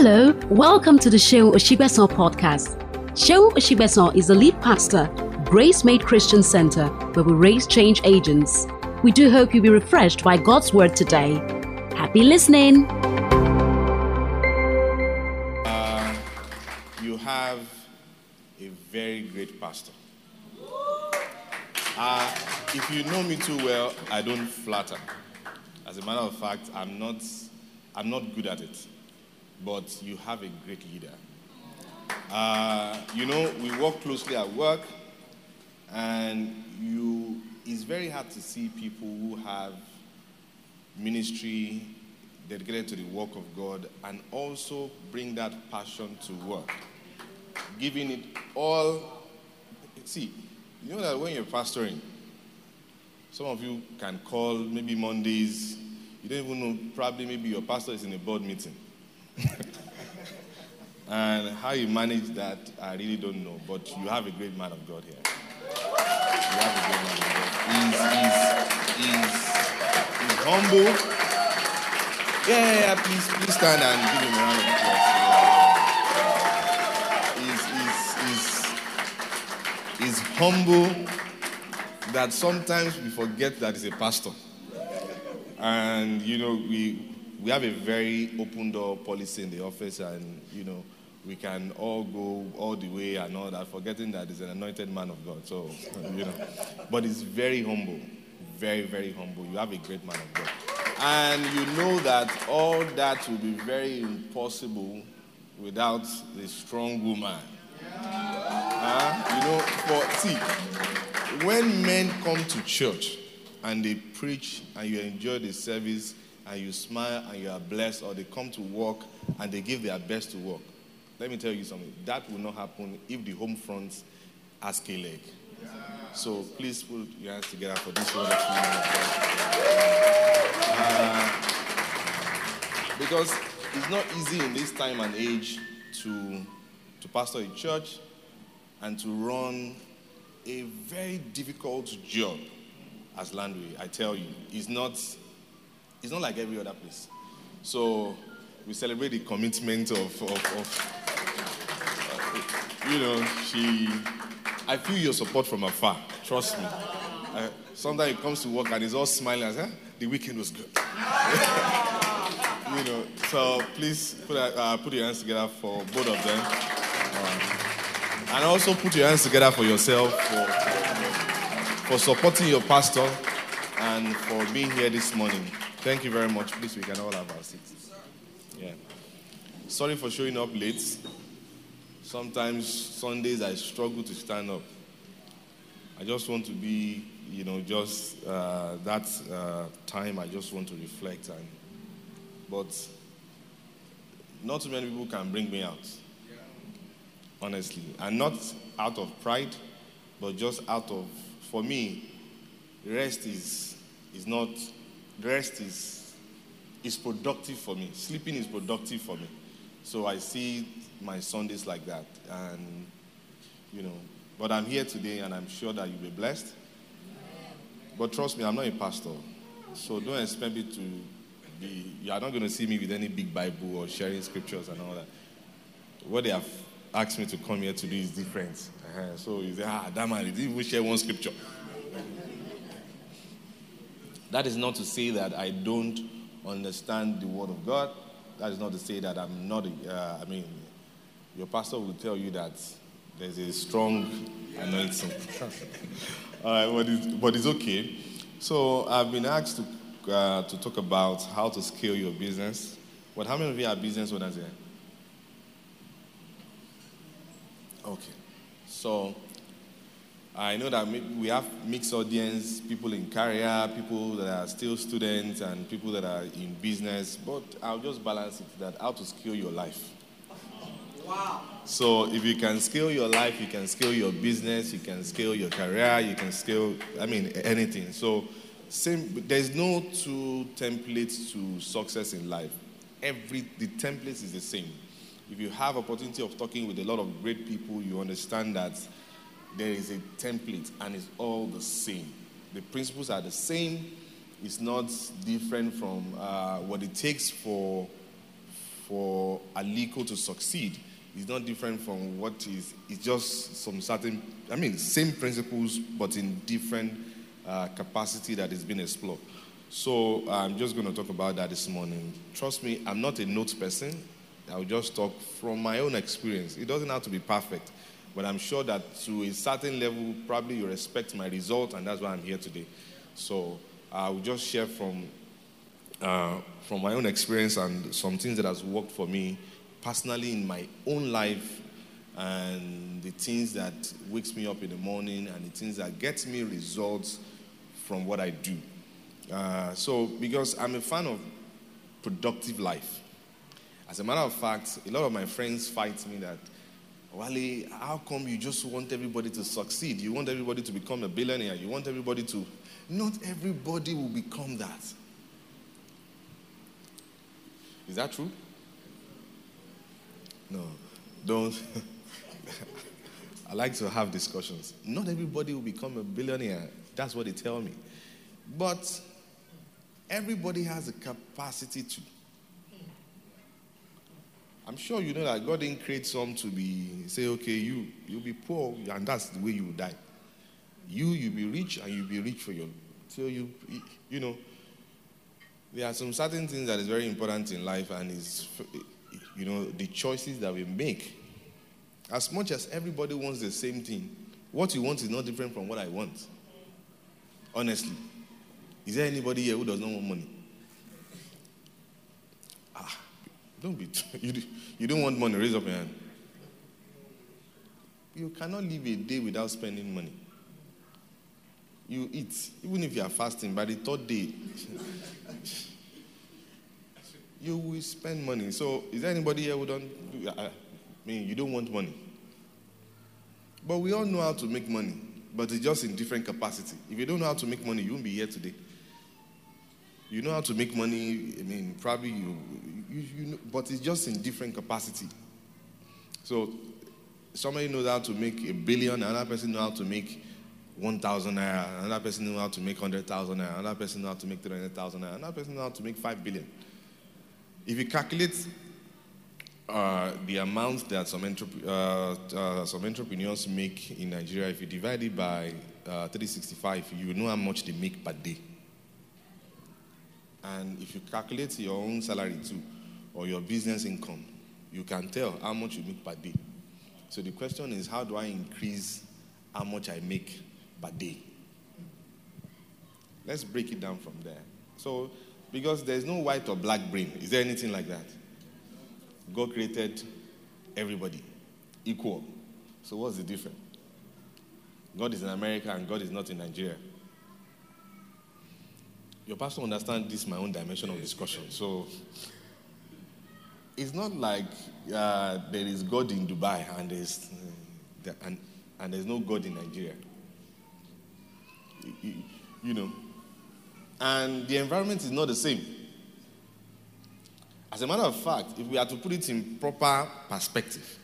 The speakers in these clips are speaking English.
Hello, welcome to the Seun Osigbesan podcast. Seun Osigbesan is the lead pastor, Gracemade Christian Center, where we raise change agents. We do hope you'll be refreshed by God's word today. Happy listening. Uh, you have a very great pastor. Uh, if you know me too well, I don't flatter. As a matter of fact, I'm not, I'm not good at it. But you have a great leader. Uh, you know, we work closely at work, and you, it's very hard to see people who have ministry dedicated to the work of God and also bring that passion to work. Giving it all. See, you know that when you're pastoring, some of you can call maybe Mondays. You don't even know, probably maybe your pastor is in a board meeting. and how you manage that, I really don't know. But you have a great man of God here. You have a great man of God. He's, he's, he's, he's humble. Yeah, yeah, please, please stand and give him a round of applause. He's, he's, he's, he's humble that sometimes we forget that he's a pastor. And, you know, we, we have a very open door policy in the office, and, you know, we can all go all the way and all that, forgetting that he's an anointed man of God. So, you know, but he's very humble, very, very humble. You have a great man of God. And you know that all that will be very impossible without the strong woman. Uh, you know, for see, when men come to church and they preach and you enjoy the service and you smile and you are blessed, or they come to work and they give their best to work, let me tell you something. That will not happen if the home front ask a leg. So please put your hands together for this wonderful uh, because it's not easy in this time and age to, to pastor a church and to run a very difficult job as Landry. I tell you, it's not, it's not like every other place. So we celebrate the commitment of, of, of uh, you know, she I feel your support from afar. Trust me. Uh, sometimes it comes to work and he's all smiling the weekend was good. you know, so please put, uh, put your hands together for both of them. Um, and also put your hands together for yourself for, for supporting your pastor and for being here this morning. Thank you very much. Please, we can all have our seats. Yeah. Sorry for showing up late. Sometimes Sundays I struggle to stand up. I just want to be, you know, just uh, that uh, time I just want to reflect and, but not too many people can bring me out, honestly, and not out of pride, but just out of, for me, rest is is not rest is is productive for me. Sleeping is productive for me. So I see my Sundays like that. And, you know, but I'm here today and I'm sure that you'll be blessed. But trust me, I'm not a pastor. So don't expect me to be, you are not going to see me with any big Bible or sharing scriptures and all that. What they have asked me to come here to do is different. Uh-huh. So you say, ah, that man, he didn't even share one scripture. That is not to say that I don't understand the Word of God. That is not to say that I'm not, uh, I mean, your pastor will tell you that there's a strong anointing. All right, but it's, but it's okay. So I've been asked to, uh, to talk about how to scale your business. But how many of you are business owners here? Okay. So I know that we have mixed audience, people in career, people that are still students, and people that are in business. But I'll just balance it that how to scale your life. Wow. So if you can scale your life, you can scale your business, you can scale your career, you can scale, I mean, anything. So same, there's no two templates to success in life. Every the template is the same. If you have opportunity of talking with a lot of great people, you understand that there is a template and it's all the same. The principles are the same. It's not different from uh, what it takes for for Aliko to succeed It's not different from what is, it's just some certain, I mean, same principles, but in different uh, capacity that is being explored. So I'm just going to talk about that this morning. Trust me, I'm not a notes person. I'll just talk from my own experience. It doesn't have to be perfect, but I'm sure that to a certain level, probably you respect my result, and that's why I'm here today. So I will just share from uh, from my own experience and some things that has worked for me personally in my own life and the things that wakes me up in the morning and the things that gets me results from what I do. Uh, so, because I'm a fan of productive life. As a matter of fact, a lot of my friends fight me that, Wale, how come you just want everybody to succeed? You want everybody to become a billionaire. You want everybody to. Not everybody will become that. Is that true? No, don't. I like to have discussions. Not everybody will become a billionaire. That's what they tell me. But everybody has a capacity to. I'm sure you know that God didn't create some to be say, okay, you you'll be poor, and that's the way you die. You you'll be rich, and you'll be rich for your so you you know there are some certain things that is very important in life, and is you know the choices that we make. As much as everybody wants the same thing, what you want is not different from what I want. Honestly, is there anybody here who does not want money? Ah, don't be you. You don't want money. Raise up your hand. You cannot live a day without spending money you eat, even if you are fasting, by the third day, you will spend money. So, is there anybody here who don't? I uh, uh, mean, you don't want money. But we all know how to make money, but it's just in different capacity. If you don't know how to make money, you won't be here today. You know how to make money. I mean, probably you, you, you know, but it's just in different capacity. So, somebody knows how to make a billion, another person knows how to make 1,000 naira, another person knows how to make 100,000 naira, another person knows how to make 300,000 naira, another person knows how to make 5 billion. If you calculate uh, the amount that some, entrep- uh, uh, some entrepreneurs make in Nigeria, if you divide it by uh, 365, you know how much they make per day. And if you calculate your own salary too, or your business income, you can tell how much you make per day. So the question is, how do I increase how much I make per day. Let's break it down from there. So, because there's no white or black brain, is there anything like that? God created everybody equal. So, what's the difference? God is in America and God is not in Nigeria. Your pastor understands this my own dimension of discussion. So, it's not like uh, there is God in Dubai and there's, uh, and, and there's no God in Nigeria you know. And the environment is not the same. As a matter of fact, if we are to put it in proper perspective,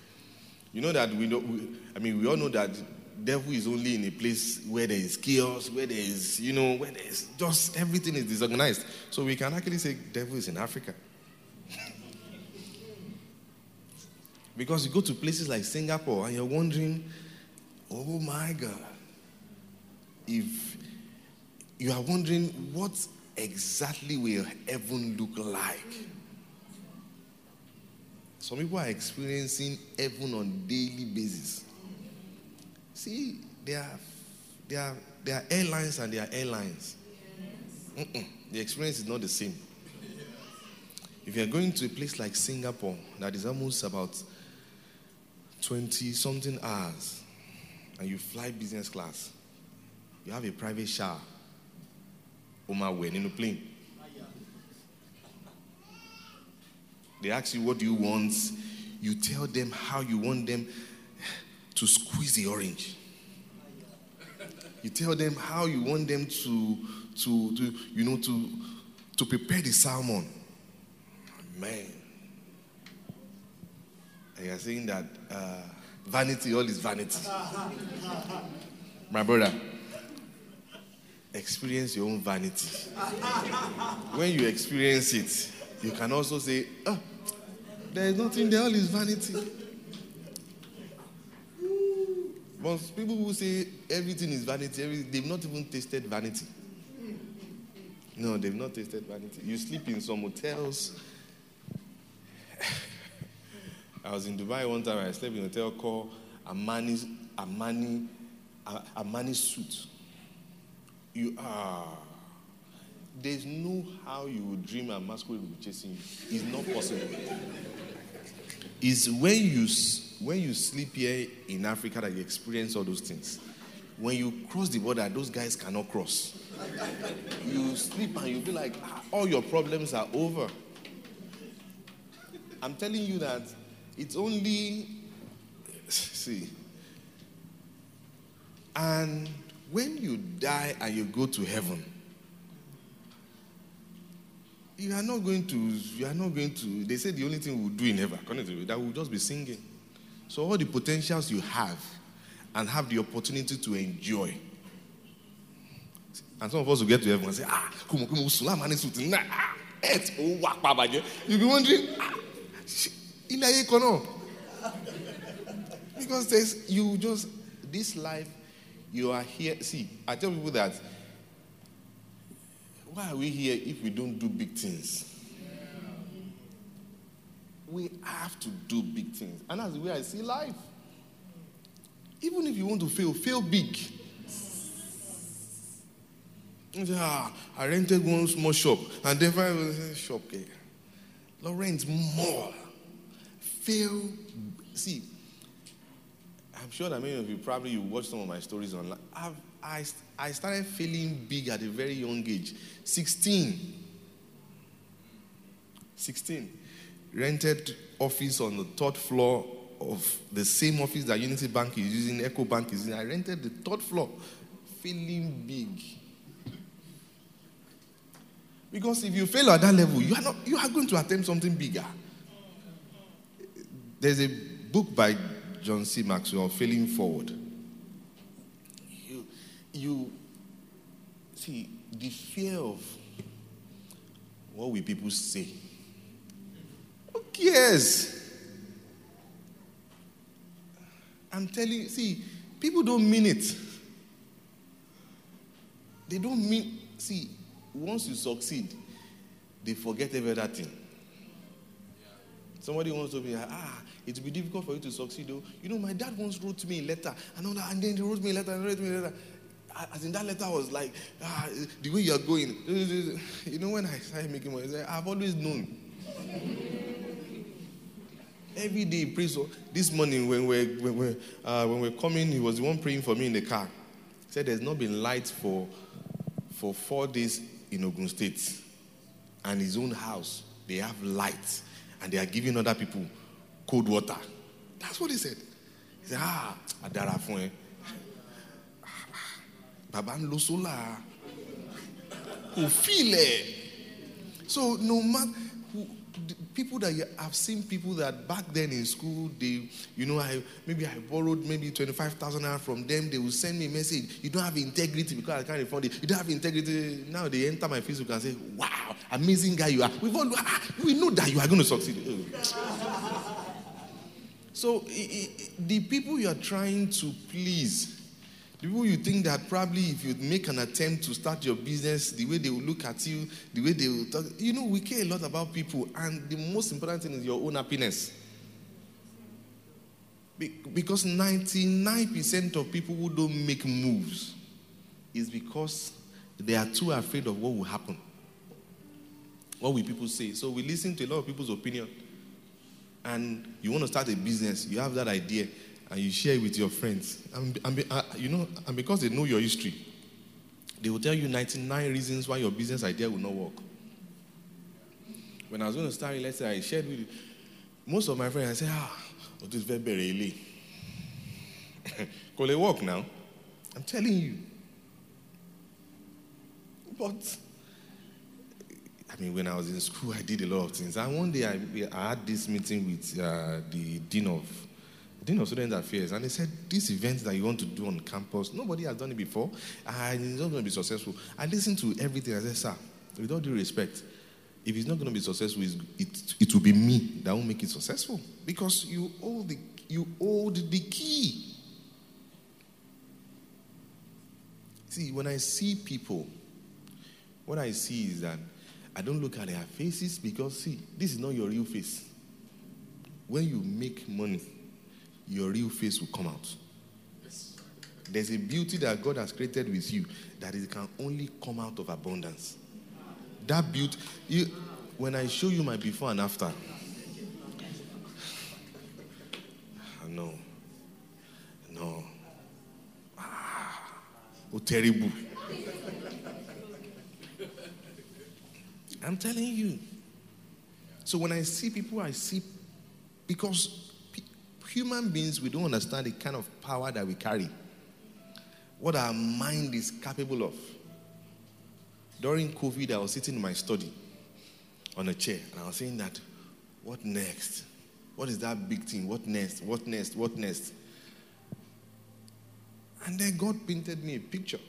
you know that we don't, we, I mean, we all know that devil is only in a place where there is chaos, where there is, you know, where there is just everything is disorganized. So we can actually say devil is in Africa. Because you go to places like Singapore and you're wondering, oh my God, if you are wondering what exactly will heaven look like. Some people are experiencing heaven on daily basis. See, there are, there are, are airlines and there are airlines. The experience is not the same. If you're going to a place like Singapore, that is almost about 20 something hours, and you fly business class, you have a private shower ó máa wẹ̀ nínú plane. They ask you what you want, you tell them how you want them to squeeze the orange. You tell them how you want them to, to, to you know, to, to prepare the salmon. Man. And you're saying that uh, vanity, all is vanity. My brother, experience your own vanity. when you experience it, you can also say, oh, There is nothing there, all is vanity. Most people who say everything is vanity, they've not even tasted vanity. No, they've not tasted vanity. You sleep in some hotels. I was in Dubai one time. I slept in a hotel called Armani Armani Armani suit. You are. There's no how you would dream a masquerade will be chasing you. It's not possible. It's when you when you sleep here in Africa that you experience all those things. When you cross the border, those guys cannot cross. You sleep and you feel like ah, all your problems are over. I'm telling you that it's only see. And when you die and you go to heaven, you are not going to, you are not going to, they say the only thing we'll do in heaven, that we'll just be singing. So all the potentials you have and have the opportunity to enjoy. And some of us will get to heaven and say, ah, come on, come on, ah, oh, You'll be wondering, ah, because there's, you just, this life, you are here. See, I tell people that why are we here if we don't do big things? We have to do big things. And that's the way I see life. Even if you want to fail, fail big. Ah, I rented one small shop and then I was shop. Okay. Mall. Fail. See, I'm sure that many of you probably you watch some of my stories online. I've, I, I started feeling big at a very young age. 16. 16. Rented office on the third floor of the same office that Unity Bank is using, Ecobank is using. I rented the third floor, feeling big. Because if you fail at that level, you are, not, you are going to attempt something bigger. There's a book by John C. Maxwell, Failing Forward. You, you see, the fear of what will people say? Who cares? I'm telling you, see, people don't mean it. They don't mean, see, once you succeed, they forget every other thing. Somebody wants to be, ah, it will be difficult for you to succeed. Though. You know, my dad once wrote me a letter, and, then he wrote me a letter, and wrote me a letter. As in that letter was like, ah, the way you are going. You know, when I started making money, I've always known. Every day, pray so. This morning, when we're, when, we're, uh, when we're coming, he was the one praying for me in the car. He said, There's not been light for, for four days in Ogun State. And his own house, they have light and they are giving other people cold water. That's what he said. He said, Ah, Adara ń lo sólà. Kò. So no matter people that you, I've seen people that back then in school, they, you know, I maybe I borrowed maybe 25,000 naira from them. They will send me a message. You don't have integrity because I can't refund it. You don't have integrity. Now they enter my Facebook and say, wow, amazing guy you are. We've all, ah, we know that you are going to succeed. so the people you are trying to please, people you think that probably if you make an attempt to start your business, the way they will look at you, the way they will talk, you know, we care a lot about people, and the most important thing is your own happiness. Because 99% of people who don't make moves is because they are too afraid of what will happen. What will people say? So we listen to a lot of people's opinion. And you want to start a business, you have that idea and you share it with your friends. And, and uh, you know, and because they know your history, they will tell you 99 reasons why your business idea will not work. When I was going to start let's say I shared with most of my friends, I said, ah, oh, this is very, very Will it work now? I'm telling you. But, I mean, when I was in school, I did a lot of things. And one day I, I had this meeting with uh, the dean of Dean of Student Affairs, and they said, This event that you want to do on campus, nobody has done it before, and it's not going to be successful. I listened to everything. I said, Sir, with all due respect, if it's not going to be successful, it, it will be me that will make it successful because you hold the, you hold the key. See, when I see people, what I see is that I don't look at their faces because, see, this is not your real face. When you make money, your real face will come out. There's a beauty that God has created with you that it can only come out of abundance. That beauty, you, when I show you my before and after, no, no, ah, oh terrible. I'm telling you. So when I see people, I see because human beings we don't understand the kind of power that we carry, what our mind is capable of. During COVID, I was sitting in my study on a chair and I was saying that, what next? What is that big thing? What next? What next? What next? And then God painted me a picture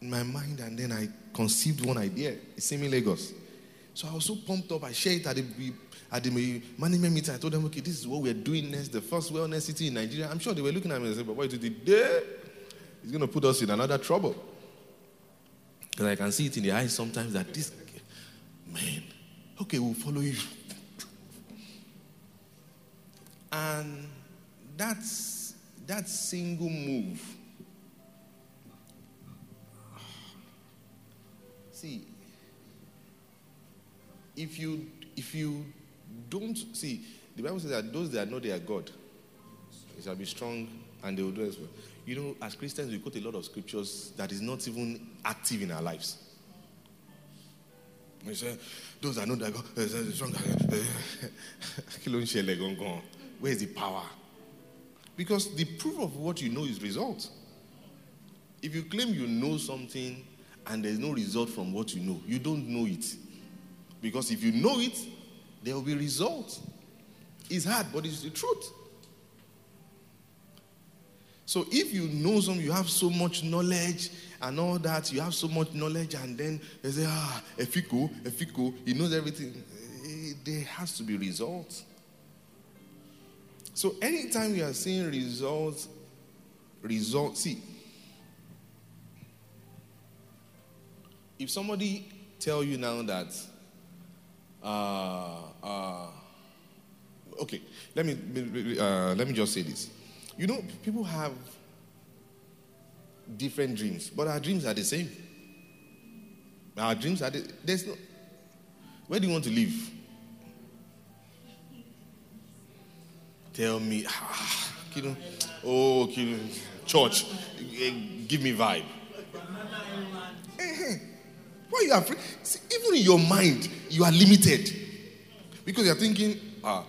in my mind, and then I conceived one idea. It's in Lagos. So I was so pumped up. I shared it at the, at the management meeting. I told them, okay, this is what we're doing next. The first wellness city in Nigeria. I'm sure they were looking at me and said, but what you did there? It's going to put us in another trouble. Because I can see it in the eyes sometimes that this, man, okay, we'll follow you. and that's that single move. See, if you if you don't see, the Bible says that those that know their God, they shall be strong and they will do as well. You know, as Christians, we quote a lot of scriptures that is not even active in our lives. We say, those that know their God, are strong. Where is the power? Because the proof of what you know is result. If you claim you know something and there's no result from what you know, you don't know it. Because if you know it, there will be results. It's hard, but it's the truth. So if you know some, you have so much knowledge and all that, you have so much knowledge, and then they say, ah, Efiko, Efiko, he knows everything. Eh, there has to be results. So anytime you are seeing results, results, see, if somebody tell you now that uh, uh, okay, let me uh, let me just say this. You know, people have different dreams, but our dreams are the same. Our dreams are the, there's no. Where do you want to live? Tell me, ah, you know, oh, you know, church, eh, give me vibe. Why are you afraid? See, even in your mind, you are limited. Because you're thinking, ah,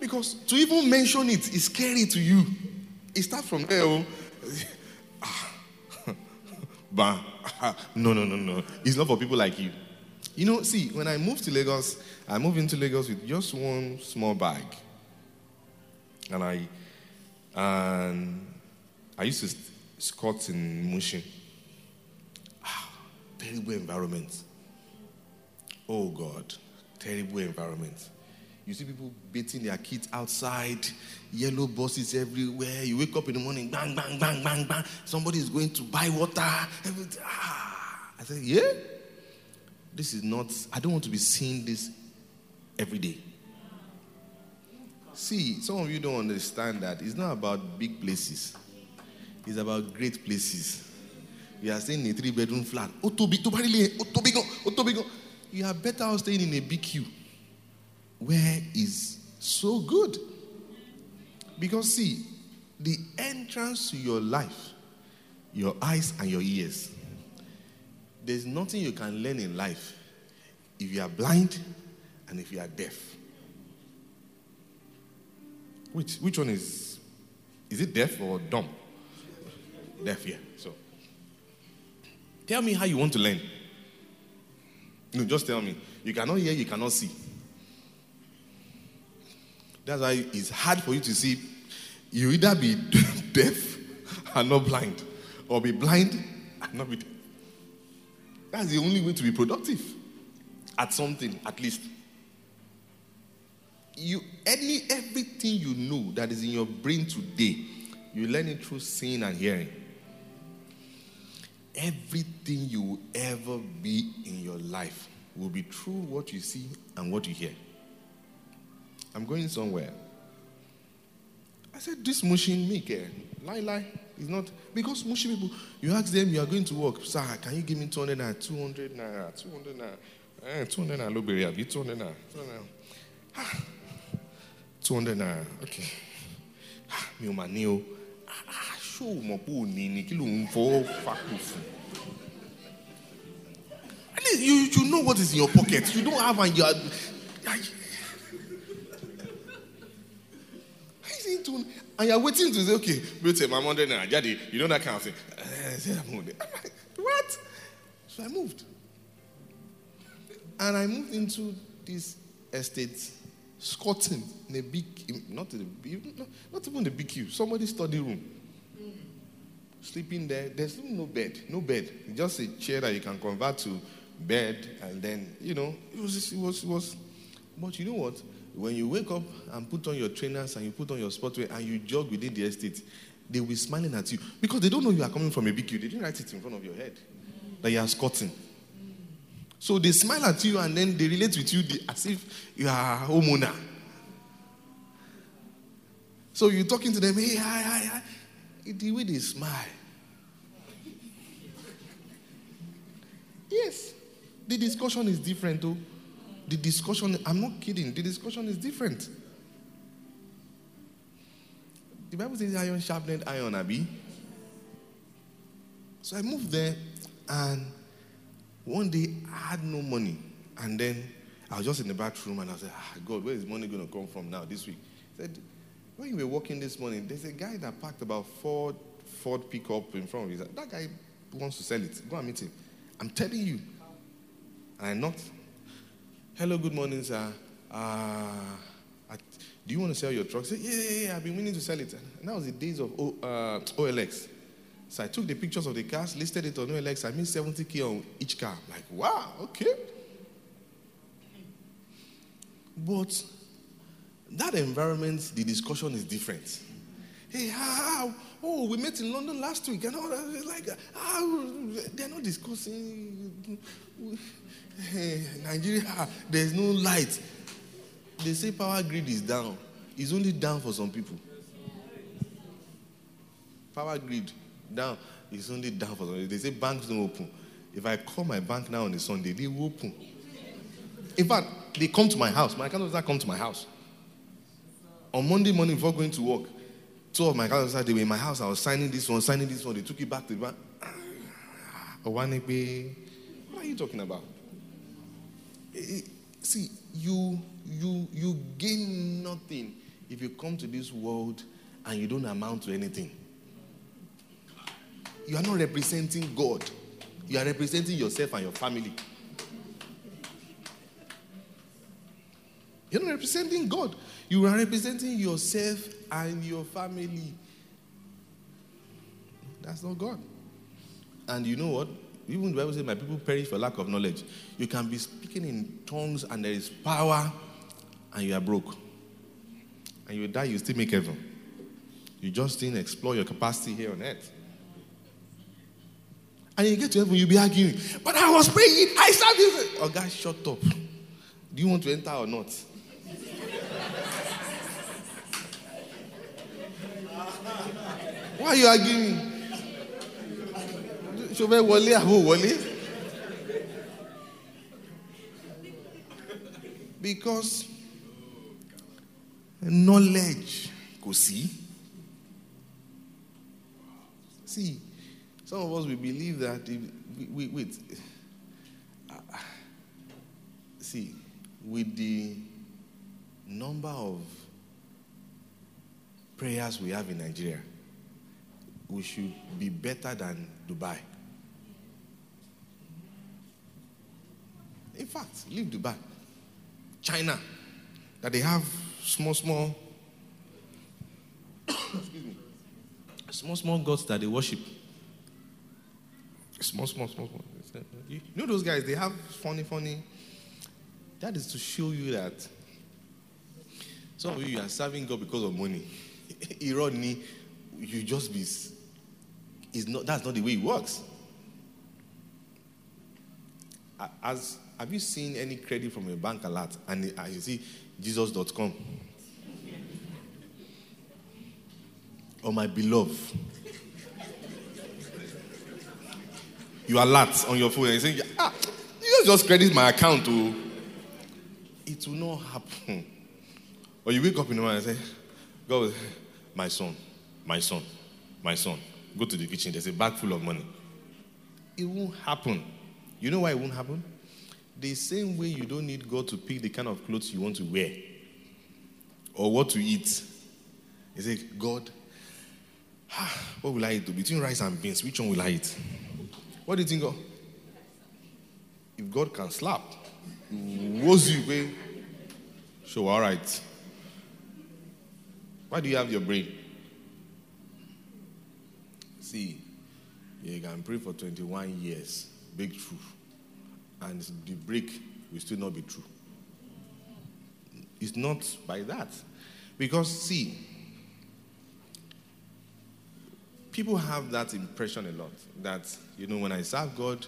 because to even mention it is scary to you. It starts from there. Oh. bah, no, no, no, no. It's not for people like you. You know, see, when I moved to Lagos, I moved into Lagos with just one small bag. And I and I used to squat in Mushin. Ah, terrible environment. Oh God, terrible environment. You see people beating their kids outside, yellow buses everywhere. You wake up in the morning, bang, bang, bang, bang, bang. Somebody is going to buy water. Ah. I said, yeah? This is not, I don't want to be seeing this every day. See, some of you don't understand that it's not about big places, it's about great places. We are staying in a three bedroom flat. You are better off staying in a BQ where is so good. Because, see, the entrance to your life, your eyes and your ears, there's nothing you can learn in life if you are blind and if you are deaf. Which, which one is, is it deaf or dumb? Deaf, yeah. So, tell me how you want to learn. No, just tell me. You cannot hear, you cannot see. That's why it's hard for you to see. You either be deaf and not blind, or be blind and not be deaf. That's the only way to be productive at something, at least. You any everything you know that is in your brain today, you learn it through seeing and hearing. Everything you will ever be in your life will be through what you see and what you hear. I'm going somewhere. I said, This machine maker, lie, lie, is not because mushy people, you ask them, you are going to work, sir, can you give me 200 naira, 200 naira, 200 naira, eh, 200 naira, low barrier, 200 naira, 200 naira. Ah, 200 naira, okay. Ah, mi ò mà. At least you, you know what is in your pocket. You don't have and you are. I, and you're waiting to say, okay, take my Monday now, Daddy, you know that kind of thing. Eh, Said, I'm like, what? So I moved. And I moved into this estate, squatting in a big, not, a, not even the BQ, somebody's study room. Sleeping there, there's no bed, no bed. Just a chair that you can convert to bed, and then, you know, it was, it was, it was. But you know what? When you wake up and put on your trainers and you put on your sportwear and you jog within the estate, they will be smiling at you because they don't know you are coming from a BQ. They didn't write it in front of your head that you are squatting. So they smile at you and then they relate with you as if you are a homeowner. So you're talking to them, hey, hi, hi, hi. The way they smile. Yes, the discussion is different though the discussion, I'm not kidding, the discussion is different. The Bible says iron sharpened iron, Abby. So I moved there, and one day I had no money. And then I was just in the bathroom, and I said, ah, God, where is money going to come from now this week? He said, when you were walking this morning, there's a guy that parked about Ford, Ford pickup in front of you. That guy wants to sell it. Go and meet him. I'm telling you. I knocked. Hello, good morning, sir. Uh, do you want to sell your truck? Say, yeah, yeah, yeah, I've been meaning to sell it. And that was the days of o, uh, OLX. So I took the pictures of the cars, listed it on OLX. I made 70K on each car. I'm like, wow, okay. But that environment, the discussion is different. Hey, how? Oh, we met in London last week, and all that. Like, how? They're not discussing hey, Nigeria, there's no light. They say power grid is down. It's only down for some people. Power grid down. It's only down for some people. They say banks don't open. If I call my bank now on a Sunday, they will open. In fact, they come to my house. My account officer come to my house. On Monday morning before going to work, two of my officers, they were in my house. I was signing this one, signing this one. They took it back to the bank. What are you talking about? See, you you you gain nothing if you come to this world and you don't amount to anything. You are not representing God. You are representing yourself and your family. You're not representing God. You are representing yourself and your family. That's not God. And you know what? Even the Bible says, My people perish for lack of knowledge. You can be speaking in tongues and there is power and you are broke. And you die, you still make heaven. You just didn't explore your capacity here on earth. And you get to heaven, you'll be arguing. But I was praying. I started. Oh, guys, shut up. Do you want to enter or not? Why are you arguing? fẹ́ wọlé àbò wọlé. because knowledge kò. See, some of us we believe that if, wait, wait. See, with the number of prayers we have in Nigeria, we should be better than Dubai. In fact, leave Dubai. China, that they have small, small, excuse me, small, small gods that they worship. Small, small, small, small. You know those guys, they have funny, funny. That is to show you that some of you are serving God because of money. Irony, you just be. Is not that's not the way it works. As have you seen any credit from a bank alert and you see Jesus.com? or my beloved? you alert on your phone and you say, ah, you just credit my account to. It will not happen. Or you wake up in the morning and say, God, my son, my son, my son, go to the kitchen. There's a bag full of money. It won't happen. You know why it won't happen? The same way you don't need God to pick the kind of clothes you want to wear or what to eat. You say, God, ah, what will I eat? Between rice and beans, which one will I eat? What do you think of? If God can slap, woes you, babe. So, all right. Why do you have your brain? See, you can pray for 21 years, big truth, and the break will still not be true. It's not by that. Because, see, people have that impression a lot that, you know, when I serve God,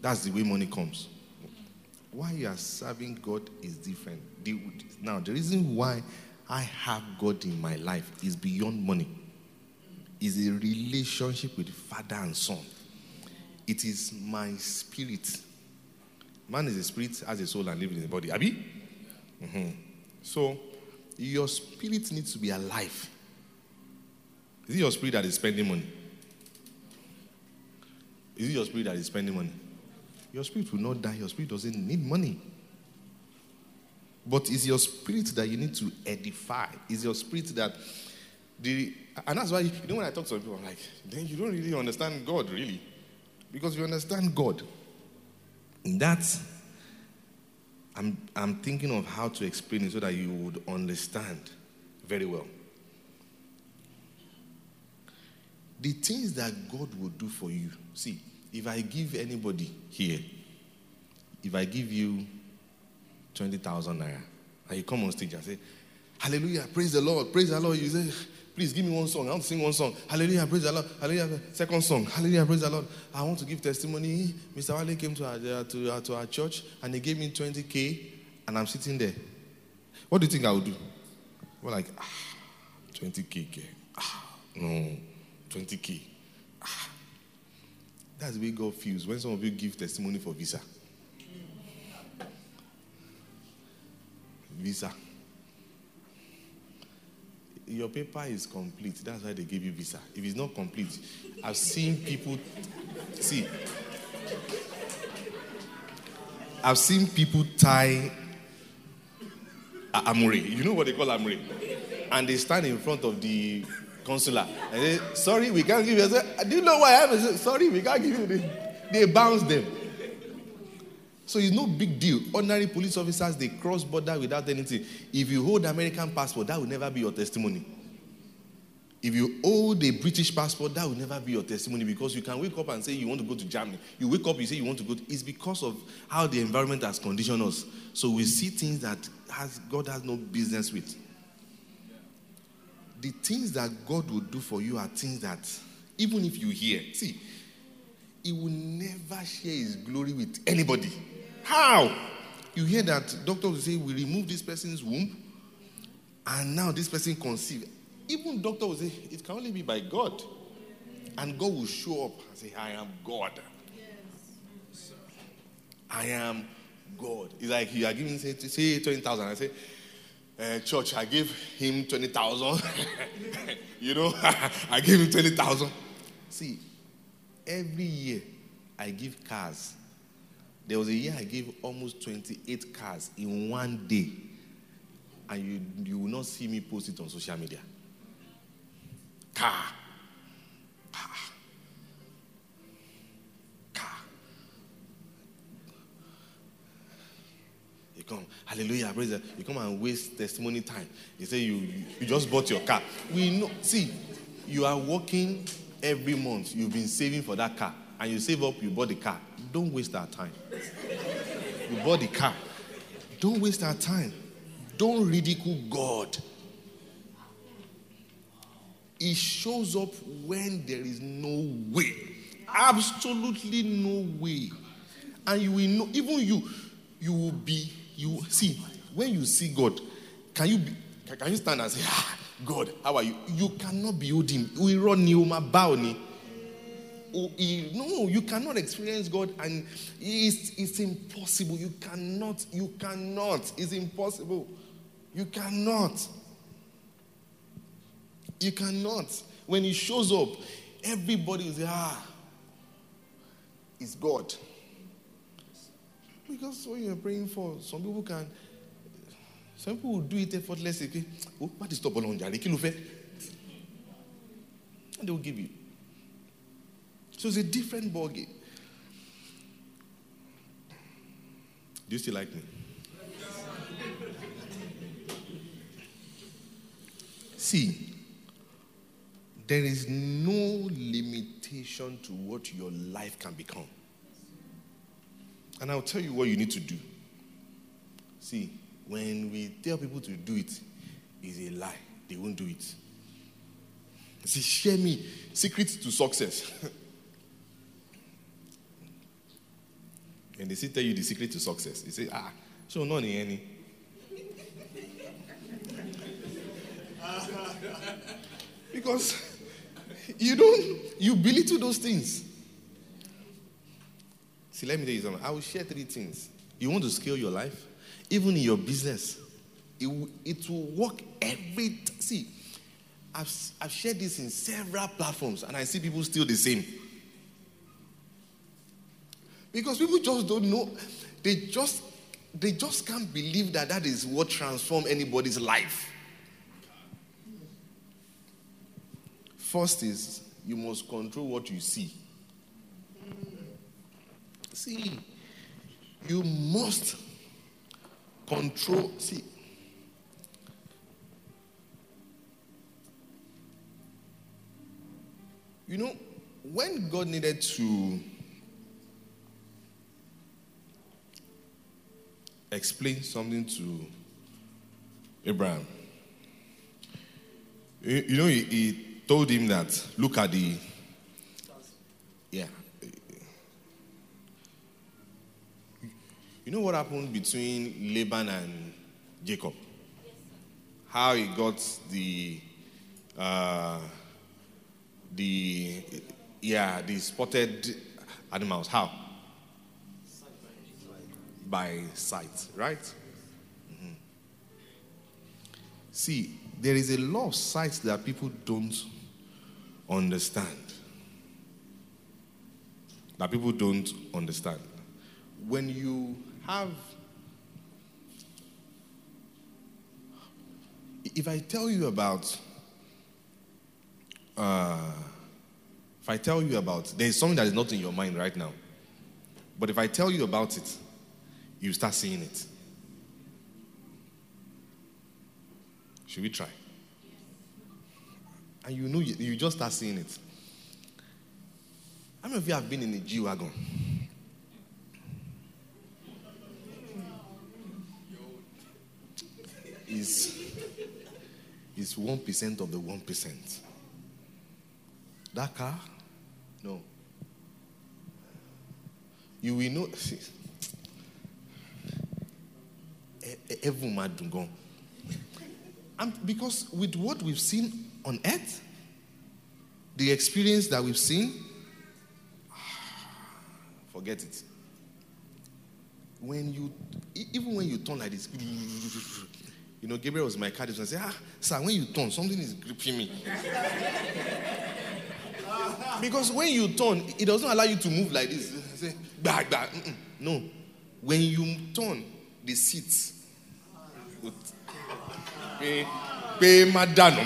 that's the way money comes. Why you are serving God is different. The, now, the reason why I have God in my life is beyond money. Is a relationship with father and son. It is my spirit. Man is a spirit, has a soul, and lives in the body. Abi? Mm-hmm. So, your spirit needs to be alive. Is it your spirit that is spending money? Is it your spirit that is spending money? Your spirit will not die. Your spirit doesn't need money. But it's your spirit that you need to edify. It's your spirit that the and that's why you know when I talk to people, I'm like, then you don't really understand God, really. Because you understand God. That's I'm I'm thinking of how to explain it so that you would understand very well. the things that God will do for you. See, if I give anybody here, if I give you 20,000 naira, and you come on stage and say, Hallelujah, praise the Lord, praise the Lord. You say, please give me one song. I want to sing one song. Hallelujah, praise the Lord. Hallelujah. Second song. Hallelujah, praise the Lord. I want to give testimony. Mr. Wale came to our, uh, to, uh, to our church and he gave me 20K and I'm sitting there. What do you think I would do? We're like, ah, 20K. Ah, no. 20K. That's way God feels when some of you give testimony for visa. Visa. Your paper is complete. That's why they give you visa. If it's not complete, I've seen people see. I've seen people tie amure. You know what they call amure? And they stand in front of the consular. Sorry, we can't give you. I say, do you know why I have? Sorry, we can't give you. They, they bounce them. So it's no big deal. Ordinary police officers, they cross border without anything. If you hold American passport, that will never be your testimony. If you hold a British passport, that will never be your testimony because you can wake up and say you want to go to Germany. You wake up, you say you want to go. To, it's because of how the environment has conditioned us. So we see things that has, God has no business with the things that God will do for you are things that, even if you hear, see, He will never share His glory with anybody. How? You hear that doctors will say, We remove this person's womb, and now this person conceived. Even doctor will say, It can only be by God. And God will show up and say, I am God. Yes. I am God. It's like you are giving, say, say 20,000. I say, uh, church, I gave him 20,000. you know, I gave him 20,000. See, every year I give cars. There was a year I gave almost 28 cars in one day. And you, you will not see me post it on social media. Car. You come, hallelujah, praise the, You come and waste testimony time. You say you, you, you just bought your car. We know, see, you are working every month you've been saving for that car and you save up, you bought the car. Don't waste our time. you bought the car. Don't waste our time. Don't ridicule God. He shows up when there is no way. Absolutely no way. And you will know, even you, you will be, you see, when you see God, can you be, can you stand and say, ah, God, how are you? You cannot behold him. We run you, my bow no, you cannot experience God, and it's, it's impossible. You cannot, you cannot. It's impossible. You cannot. You cannot. When He shows up, everybody is ah, it's God. Because what you're praying for, some people can, some people will do it effortlessly. Oh, what is stop along, Jari? And they will give you. So it's a different ballgame. Do you still like me? See, there is no limitation to what your life can become. And I'll tell you what you need to do. See, when we tell people to do it, it's a lie. They won't do it. See, share me secrets to success. And they still tell you the secret to success. You say, ah, so no any. because you don't, you belittle those things. See, let me tell you something. I will share three things. You want to scale your life, even in your business, it, it will work every. See, I've, I've shared this in several platforms, and I see people still the same. Because people just don't know. They just they just can't believe that that is what transforms anybody's life. First is you must control what you see. See, you must control. See, you know, when God needed to explain something to Abraham. You know, he, he told him that, look at the, yeah. You know what happened between Laban and Jacob? How he got the, uh, the, yeah, the spotted animals. How? by sight, right? Mm-hmm. See, there is a law of sight that people don't understand. That people don't understand. When you have, if I tell you about, uh, if I tell you about, there's something that is not in your mind right now. But if I tell you about it, you start seeing it. Should we try? And you know, you, you just start seeing it. How many of you have been in a G Wagon? Is is 1% of the 1%. That car? No. You will know. heaven madungon. And because with what we've seen on earth, the experience that we've seen, forget it. When you, even when you turn like this, you know, Gabriel was my cardiologist and said, ah, sir, when you turn, something is gripping me. because when you turn, it doesn't allow you to move like this. I Say, bah, bah. No. When you turn, the seats pé má dànù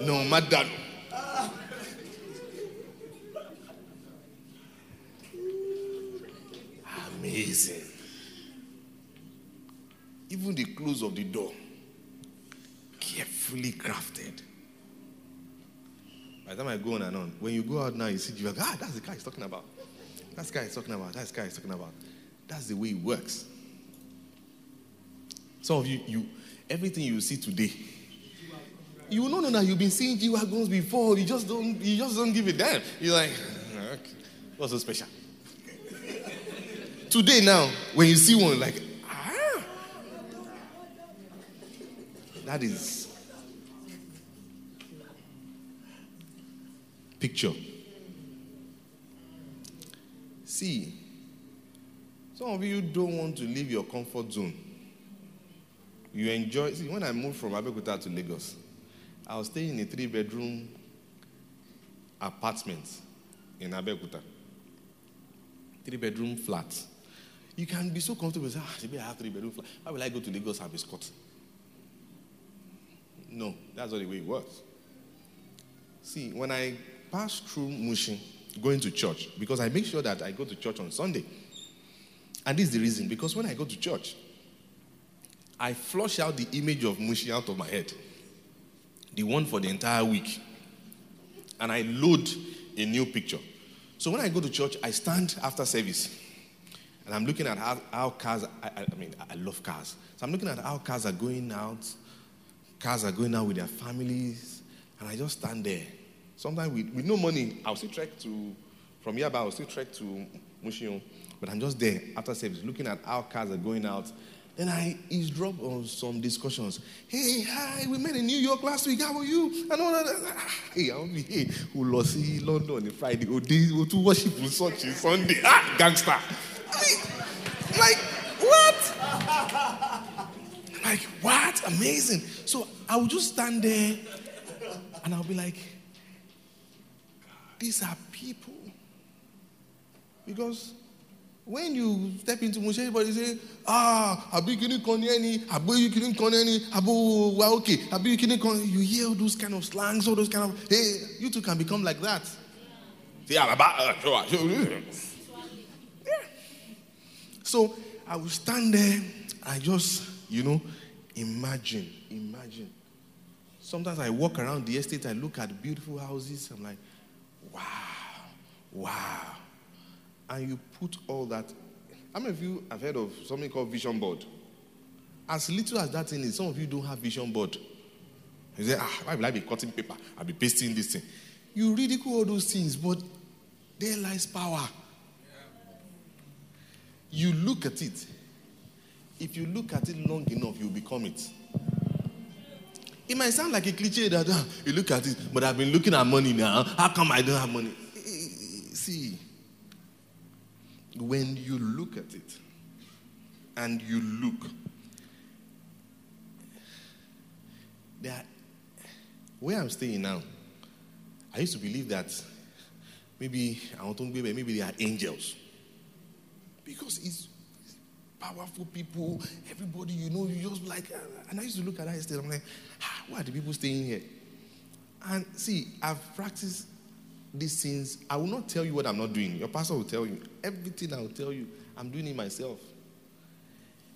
no má dànù. Amazing. Even the close of the door, carefully crafted. By the time I go on and on, when you go out now, you see, you're like, ah, that's the guy he's talking about. That's the guy he's talking about. That's the guy he's talking about. That's the way it works. Some of you, you everything you see today, you know, no, no, you've been seeing G wagons before. You just don't, you just don't give a damn. You're like, okay, what's so special? today now, when you see one, like, ah, that is picture. See, some of you don't want to leave your comfort zone. You enjoy. See, when I moved from Abeokuta to Lagos, I was staying in a three bedroom apartment in Abeokuta. Three bedroom flat. You can be so comfortable. Say, ah, I have three bedroom flat. Why will I go to Lagos and be Scott? No, that's not the way it works. See, when I pass through Mushin, going to church, because I make sure that I go to church on Sunday. And this is the reason because when I go to church, I flush out the image of Mushin out of my head the one for the entire week. And I load a new picture. So when I go to church, I stand after service. And I'm looking at how, how cars, I, I, mean, I love cars. So I'm looking at how cars are going out. Cars are going out with their families. And I just stand there. Sometimes with, with no money, I'll still trek to, from here, but I'll still trek to Mushin. But I'm just there after service, looking at how cars are going out then I eavesdrop on some discussions. Hey, hi, we met in New York last week. How are you? And all that. Hey, I'll be hey, who lost see London on Friday. Oh, they go to worship on Sunday. Sunday. Ah, gangster. like, what? Like, what? Amazing. So I will just stand there and I'll be like, these are people. Because when you step into Mushin, everybody say, ah, àbí kíní kan ní ẹni, àbí kíní kan ní ẹni, àbí wa okay, àbí kíní kan. You hear all those kind of slangs, all those kind of, hey, you too can become like that. Ah, uh, yeah. So I will stand there, I just, you know, imagine, imagine. Sometimes I walk around the estate, I look at beautiful houses, I'm like, wow, wow and you put all that. How many of you have heard of something called vision board? As little as that thing is, some of you don't have vision board. You say, ah, why will I be cutting paper? I'll be pasting this thing. You ridicule all those things, but there lies power. You look at it. If you look at it long enough, you become it. It might sound like a cliche that ah, you look at it, but I've been looking at money now. How come I don't have money? See, when you look at it and you look, there, where I'm staying now, I used to believe that maybe I maybe they are angels because it's powerful people, everybody you know, you just like, and I used to look at that instead. I'm like, ah, why are the people staying here? And see, I've practiced these things, I will not tell you what I'm not doing. Your pastor will tell you. Everything I will tell you, I'm doing it myself.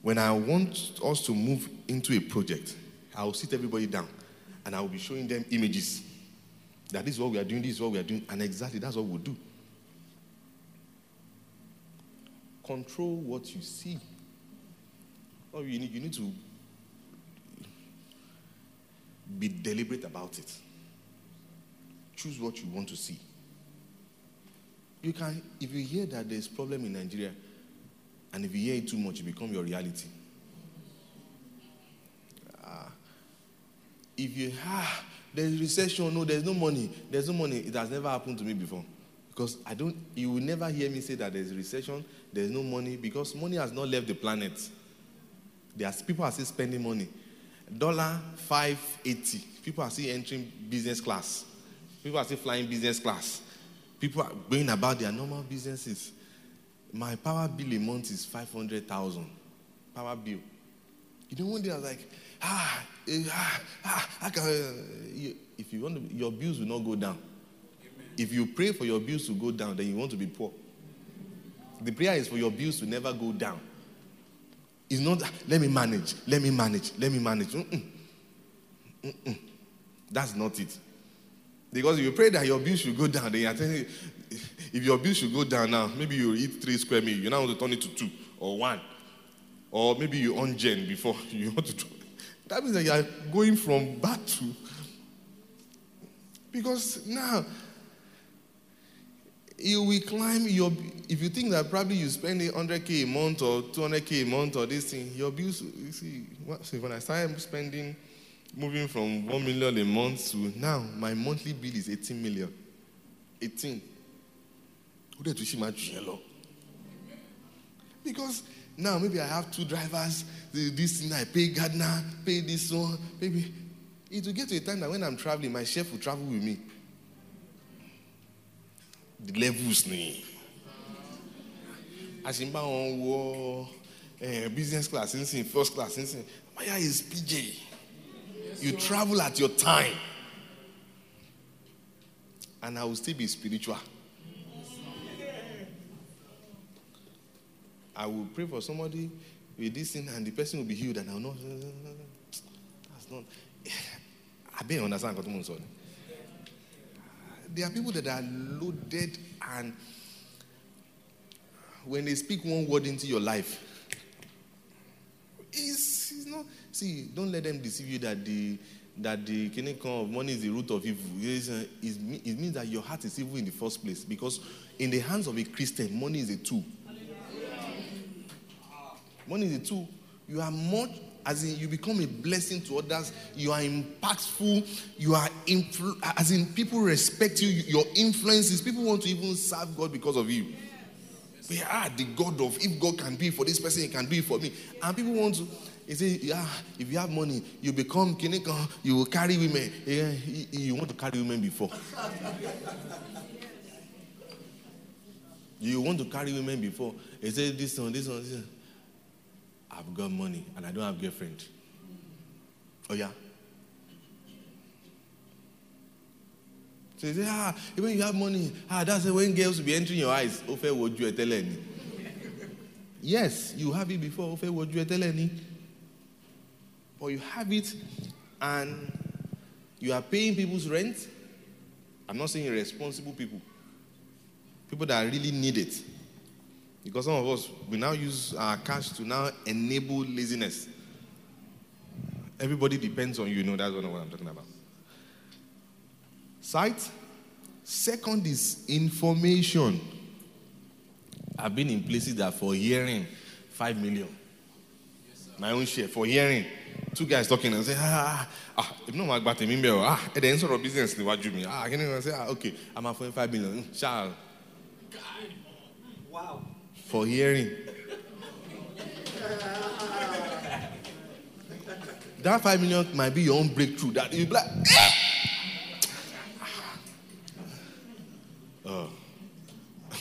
When I want us to move into a project, I will sit everybody down and I will be showing them images. That this is what we are doing, this is what we are doing, and exactly that's what we'll do. Control what you see. You need, you need to be deliberate about it. Choose what you want to see. You can, if you hear that there's problem in Nigeria, and if you hear it too much, it become your reality. Uh, if you ah, there's recession, no, there's no money, there's no money. It has never happened to me before, because I don't. You will never hear me say that there's recession, there's no money, because money has not left the planet. There's people are still spending money. Dollar five eighty. People are still entering business class. People are still flying business class. People are going about their normal businesses. My power bill a month is 500,000. Power bill. You know, one day I was like, ah, eh, ah, ah, I can, uh, if you want to, your bills will not go down. Amen. If you pray for your bills to go down, then you want to be poor. The prayer is for your bills to never go down. It's not, let me manage, let me manage, let me manage. Mm-mm. Mm-mm. That's not it. Because if you pray that your bill should go down, then you're telling if your bill should go down now, maybe you eat three square meal, you now want to turn it to two or one. Or maybe you on gen before you want to. do That means that you are going from bad to. Because now you will climb your if you think that probably you spend 100k a month or 200k a month or this thing your bills you see when i started spending moving from 1 million a month to now my monthly bill is 18 million. 18 because now maybe i have two drivers this thing i pay gardener pay this one maybe it will get to a time that when i'm traveling my chef will travel with me levels ni. A ṣe ń bá wọn wọ eh, business class nsìn first class nsìn why is pj you travel at your time. And i will still be spiritual. I will pray for somebody with this thing and the person will be healed and i will not that's not i you understand what i'm saying there are people that are loaded and when they speak one word into your life, it's, it's not. See, don't let them deceive you that the that the kingdom of money is the root of evil. It means that your heart is evil in the first place because in the hands of a Christian, money is a tool. Money is a tool. You are much as in you become a blessing to others you are impactful you are influ- as in people respect you your influences people want to even serve god because of you. We are ah, the god of if god can be for this person he can be for me. And people want to he say yeah if you have money you become kinika you will carry women. Yeah, you want to carry women before. You want to carry women before. He say this one this one this one I've got money and I don't have girlfriend. Oh yeah. So you say, ah, when you have money, ah, that's when girls will be entering your eyes. Ofe woju eteleni. Yes, you have it before. Ofe woju eteleni. But you have it and you are paying people's rent. I'm not saying irresponsible people. People that really need it. Because some of us, we now use our cash to now enable laziness. Everybody depends on you, you know, that's what I'm talking about. Sight. Second is information. I've been in places that for hearing, five million. Yes, My own share for hearing. Two guys talking and say, ah, ah, if no one about me, ah, at the end of business, what dream me, ah, can you say, ah, okay, I'm a five million. Shall. Wow for hearing. that five million might be your own breakthrough. That you like, oh.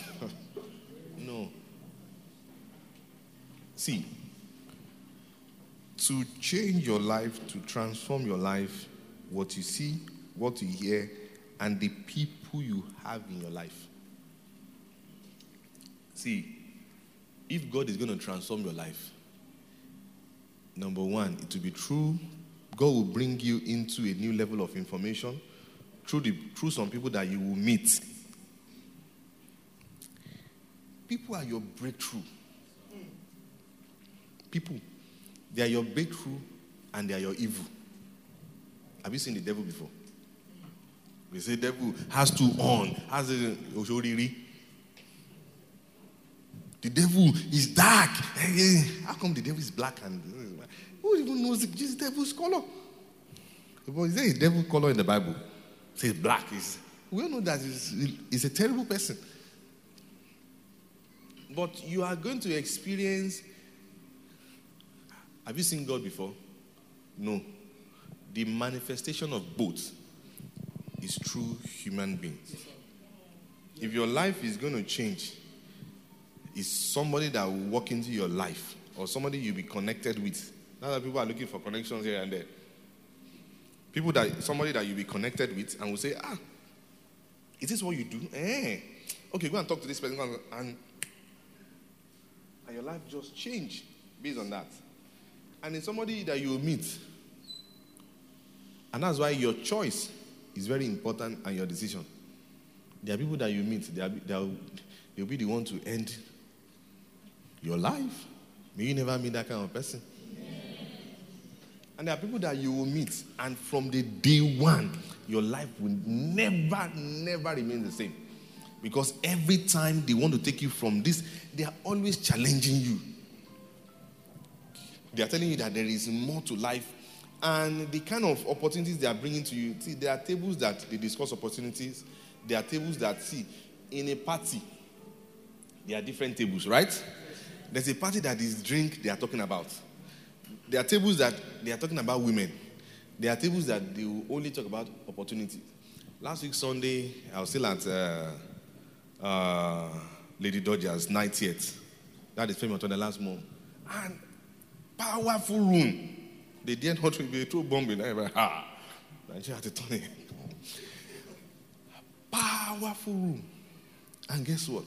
no. See, to change your life, to transform your life, what you see, what you hear, and the people you have in your life. See, if God is going to transform your life, number one, it will be true. God will bring you into a new level of information through, the, through some people that you will meet. People are your breakthrough. People, they are your breakthrough and they are your evil. Have you seen the devil before? They say devil has to on, has a the devil is dark. Eh, eh, how come the devil is black and who even knows the devil's color? But is there a devil color in the Bible? It says black. It's, we all know that he's a terrible person. But you are going to experience. Have you seen God before? No. The manifestation of both is through human beings. If your life is going to change, is somebody that will walk into your life or somebody you'll be connected with. Now that people are looking for connections here and there. People that somebody that you'll be connected with and will say, ah, is this what you do? Eh. Okay, go and talk to this person and, and your life just change based on that. And it's somebody that you meet. And that's why your choice is very important and your decision. There are people that you meet, they are, they'll, they'll be the one to end your life. May you never meet that kind of person. And there are people that you will meet, and from the day one, your life will never, never remain the same. Because every time they want to take you from this, they are always challenging you. They are telling you that there is more to life. And the kind of opportunities they are bringing to you, see, there are tables that they discuss opportunities. There are tables that, see, in a party, there are different tables, right? There's a party that is drink they are talking about. There are tables that they are talking about women. There are tables that they will only talk about opportunities. Last week, Sunday, I was still at uh, uh, Lady Dodgers 90th. That is famous on the last month. And powerful room. They didn't want to be throw bomb in there. Ha! Nigeria had to turn it. Powerful room. And guess what?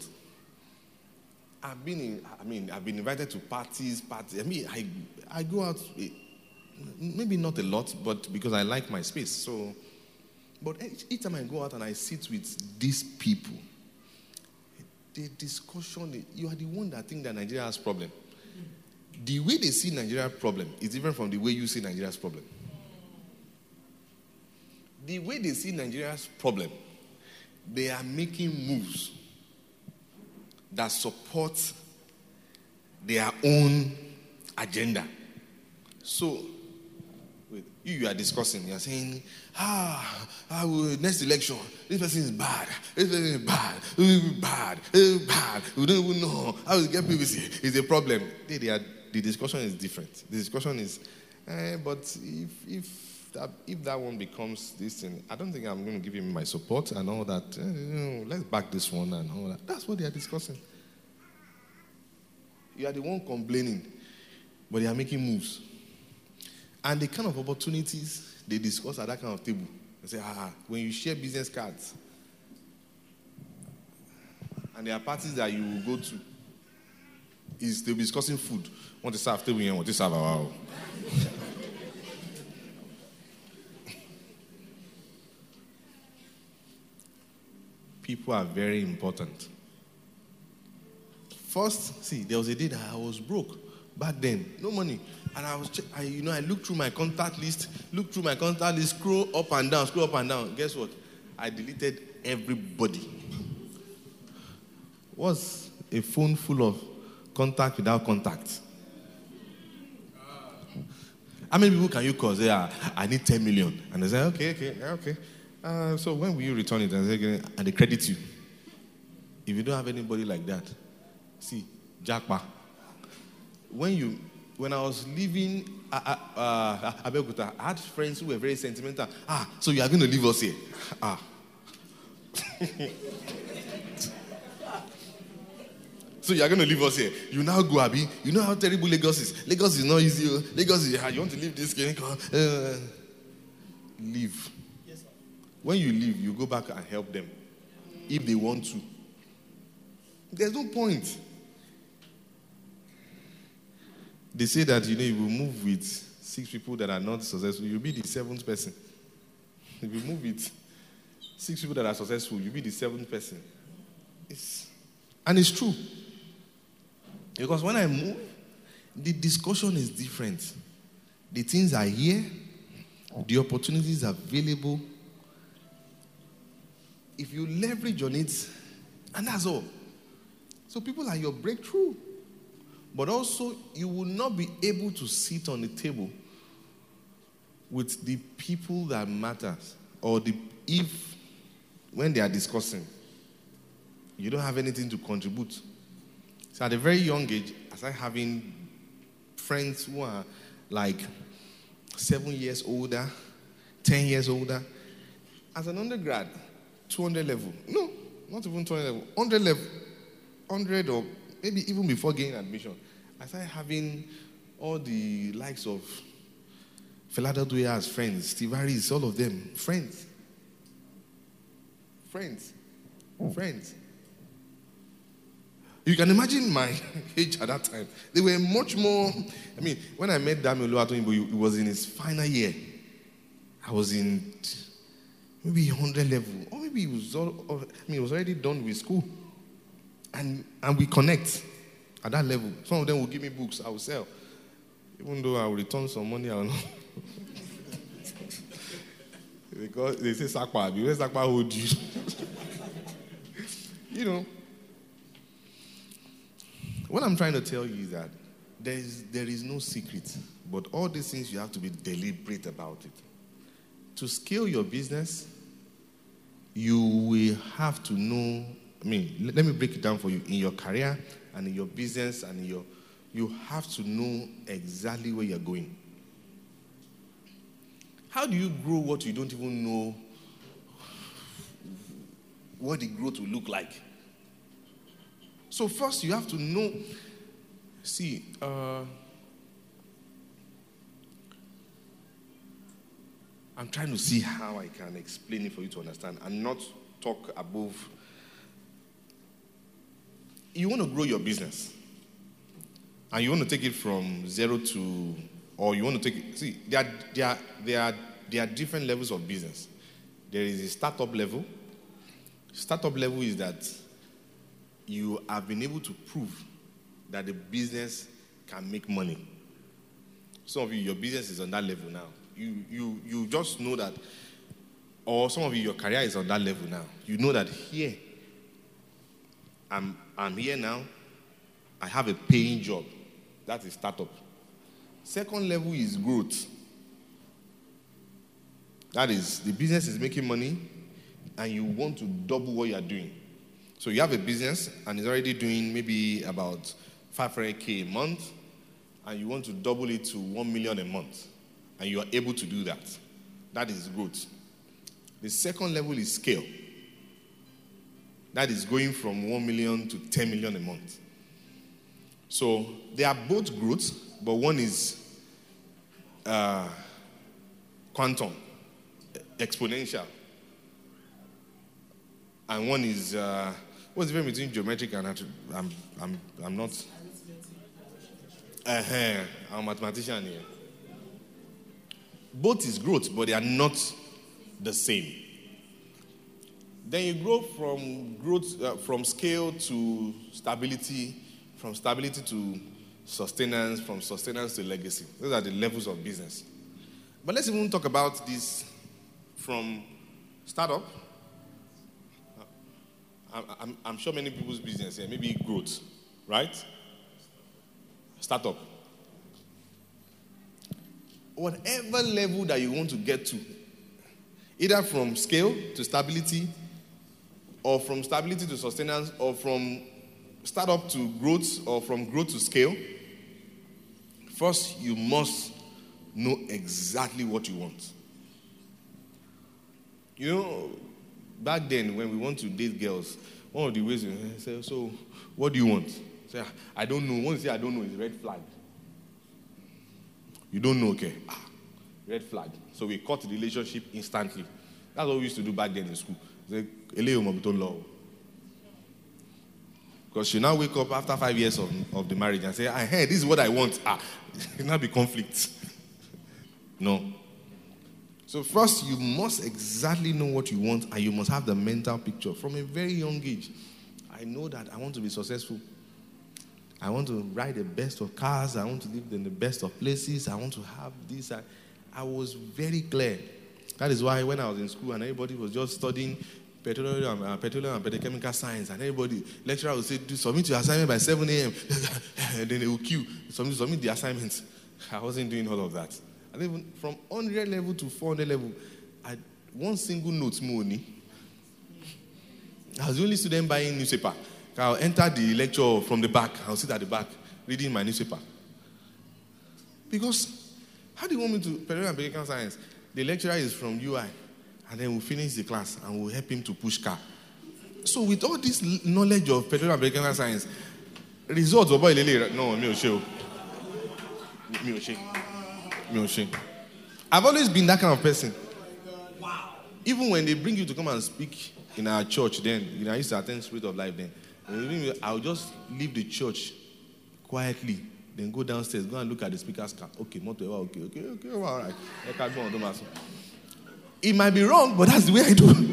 I've been in, I mean, I've been invited to parties, parties. I mean, I, I go out, eh, maybe not a lot, but because I like my space. So, but each, each time I go out and I sit with these people, the discussion, you are the one that think that Nigeria has problem. The way they see Nigeria's problem is different from the way you see Nigeria's problem. The way they see Nigeria's problem, they are making moves that support their own agenda. So, you, are discussing, you are saying, ah, I will, next election, this person is bad, this person is bad, bad, bad, we don't even know how to get PVC. It's a problem. They, they are, the discussion is different. The discussion is, eh, but if, if that, if that one becomes this thing, I don't think I'm going to give him my support and all that. Uh, you know, let's back this one and all that. That's what they are discussing. You are the one complaining, but they are making moves. And the kind of opportunities they discuss at that kind of table. They say, ah, when you share business cards, and there are parties that you will go to, is they'll be discussing food. Want to serve table here, want to serve. People are very important. First, see, there was a day that I was broke back then, no money, and I was, I, you know, I looked through my contact list, looked through my contact list, scroll up and down, scroll up and down. Guess what? I deleted everybody. What's a phone full of contact without contact? How many people can you call? Say, ah, I need 10 million. And they say, okay, okay, okay. Uh, so when will you return it? And they, credit you. If you don't have anybody like that, see, Jackpa. When you, when I was leaving uh, uh, uh, Abeokuta, I had friends who were very sentimental. Ah, so you are going to leave us here? Ah. so you are going to leave us here. You now go, Abi. You know how terrible Lagos is. Lagos is not easy. Oh. Lagos is, hard. you want to leave this game? Uh, leave. When you leave, you go back and help them if they want to. There's no point. They say that you know you will move with six people that are not successful, you'll be the seventh person. If you move with six people that are successful, you'll be the seventh person. It's, and it's true. Because when I move, the discussion is different. The things are here, the opportunities are available, if you leverage on it, and that's all. So people are your breakthrough. But also, you will not be able to sit on the table with the people that matters, or the if when they are discussing, you don't have anything to contribute. So at a very young age, as I having friends who are like seven years older, ten years older. As an undergrad, 200 level. No, not even 200 level. 100 level. 100 or maybe even before getting admission. I started having all the likes of Philadelphia as friends, Steve Harris, all of them, friends. Friends. Friends. You can imagine my age at that time. They were much more. I mean, when I met Dami Oluwatoyinbo, he was in his final year. I was in maybe 100 level, or maybe it was, all, I mean, it was already done with school. And, and we connect at that level. Some of them will give me books, I will sell. Even though I will return some money, I don't know. because they say Sakpa, where Sakpa hold you? you know. What I'm trying to tell you is that there is, there is no secret, but all these things you have to be deliberate about it. To scale your business, you will have to know. I mean, let me break it down for you. In your career and in your business and in your, you have to know exactly where you're going. How do you grow what you don't even know what the growth will look like? So, first, you have to know. See, uh, I'm trying to see how I can explain it for you to understand and not talk above. You want to grow your business and you want to take it from zero to, or you want to take it. See, there are, there are, there are, there are different levels of business. There is a startup level. Startup level is that you have been able to prove that the business can make money. Some of you, your business is on that level now. You, you, you just know that, or some of you, your career is on that level now. You know that here, I'm, I'm here now, I have a paying job. That is startup. Second level is growth. That is, the business is making money and you want to double what you are doing. So you have a business and it's already doing maybe about 500k a month, and you want to double it to 1 million a month, and you are able to do that. That is growth. The second level is scale. That is going from 1 million to 10 million a month. So they are both growth, but one is uh, quantum, exponential, and one is. Uh, What's the difference between geometric and I'm, I'm, I'm not. Uh-huh, I'm a mathematician here. Both is growth, but they are not the same. Then you grow from growth, uh, from scale to stability, from stability to sustenance, from sustenance to legacy. Those are the levels of business. But let's even talk about this from startup I'm, I'm, sure many people's business here, maybe growth, right? Startup. Whatever level that you want to get to, either from scale to stability, or from stability to sustenance, or from startup to growth, or from growth to scale, first you must know exactly what you want. You know, back then when we want to date girls, one of the ways we say, so what do you want? Say, I don't know. Once you say I don't know, it's red flag. You don't know, okay? Ah, red flag. So we cut the relationship instantly. That's what we used to do back then in school. Because she now wake up after five years of, of the marriage and say, I heard this is what I want. Ah, it now be conflict. no. So, first, you must exactly know what you want and you must have the mental picture from a very young age. I know that I want to be successful. I want to ride the best of cars. I want to live in the best of places. I want to have this. I, I was very clear. That is why when I was in school and everybody was just studying petroleum, uh, petroleum and petrochemical science, and everybody, lecturer would say, submit your assignment by 7 a.m. and then they will queue, submit, submit the assignments. I wasn't doing all of that. And even from 100 level to 400 level, I one single note money. I was the only student buying newspaper. I'll enter the lecture from the back. I'll sit at the back reading my newspaper. Because how do you want me to petroleum and petrochemical science? The lecturer is from UI, and then we'll finish the class and we'll help him to push car. So with all this knowledge of petroleum and petrochemical science, results of boy no, me show. Me show. I've always been that kind of person. Even when they bring you to come and speak in our church, then you know, I used to attend Spirit of Life then. I'll just leave the church quietly, then go downstairs, go and look at the speaker's car. Okay, motor, okay, okay, okay, all right. It might be wrong, but that's the way I do.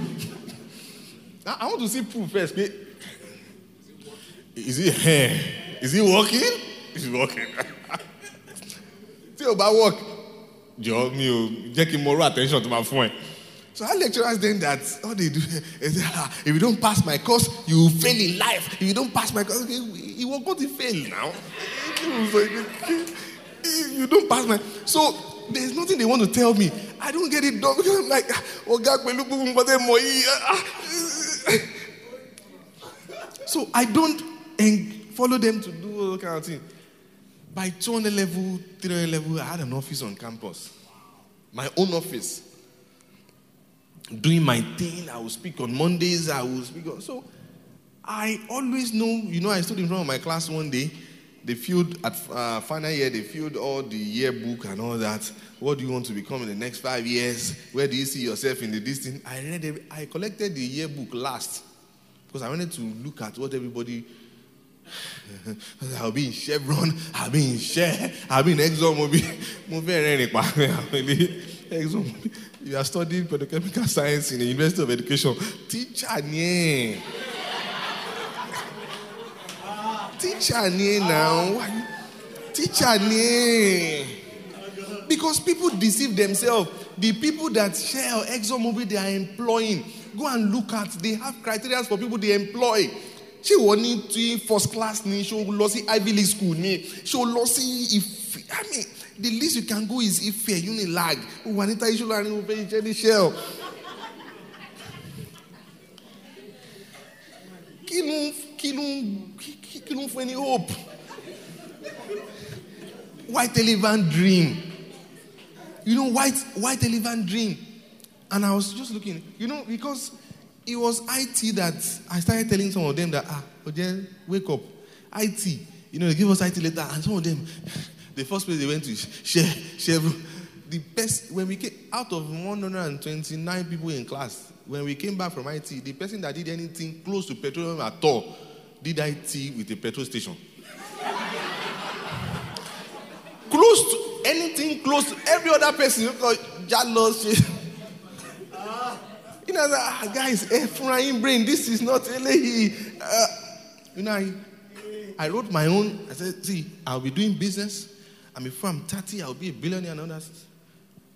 I, I want to see proof first. Is it hair? Is it working? It's working. O bá work, jọ mi ò jẹ́ attention to my phone. So our lecturers then that all they do is ah, if you don't pass my course, you will fail in life. If you don't pass my course, you won't go to fail now. you don't pass my so there's nothing they want to tell me. I don't get it done because I'm like, ah, oh God, ah, ah. so I don't follow them to do all kind of thing. By 200 level, 300 level, I had an office on campus, my own office. Doing my thing, I will speak on Mondays, I will speak on. So I always know, you know, I stood in front of my class one day. They filled, at uh, final year, they filled all the yearbook and all that. What do you want to become in the next five years? Where do you see yourself in the distance? I read, every, I collected the yearbook last because I wanted to look at what everybody. I'll be in Chevron, I'll be in Shell, I'll be in ExxonMobil. Mo fẹ́ ExxonMobil. You are studying petrochemical science in the University of Education. Teacher ẹ̀. Teacher ẹ̀ now. Teacher ẹ̀. Because people deceive themselves. The people that Shell ExxonMobil they are employing. Go and look at. They have criteria for people they employ. Ṣé wọ́n ní tí first class ni? Ṣé o lọ Ivy League school ni? Ṣé o lọ Ife? I mean, the least you can go is Unilag. Wà níta iṣẹ́ láàrin o fẹ́ iṣẹ́ ní Shell. Kí ló kí ló ní hope? White elephant dream. You know, white white elephant dream. And I was just looking, you know, because it was IT that I started telling some of them that ah, Oje, wake up. IT. You know, they give us IT later, and some of them, the first place they went to Shell. The best when we came out of 129 people in class, when we came back from IT, the person that did anything close to petroleum at all did IT with a petrol station. close to anything close to every other person jealous you know ah, guys eh, yín brain this is not eléyìí uh, you know I, I wrote my own I said see I'll be doing business and before I'm 30 I'll be a billionaire and all that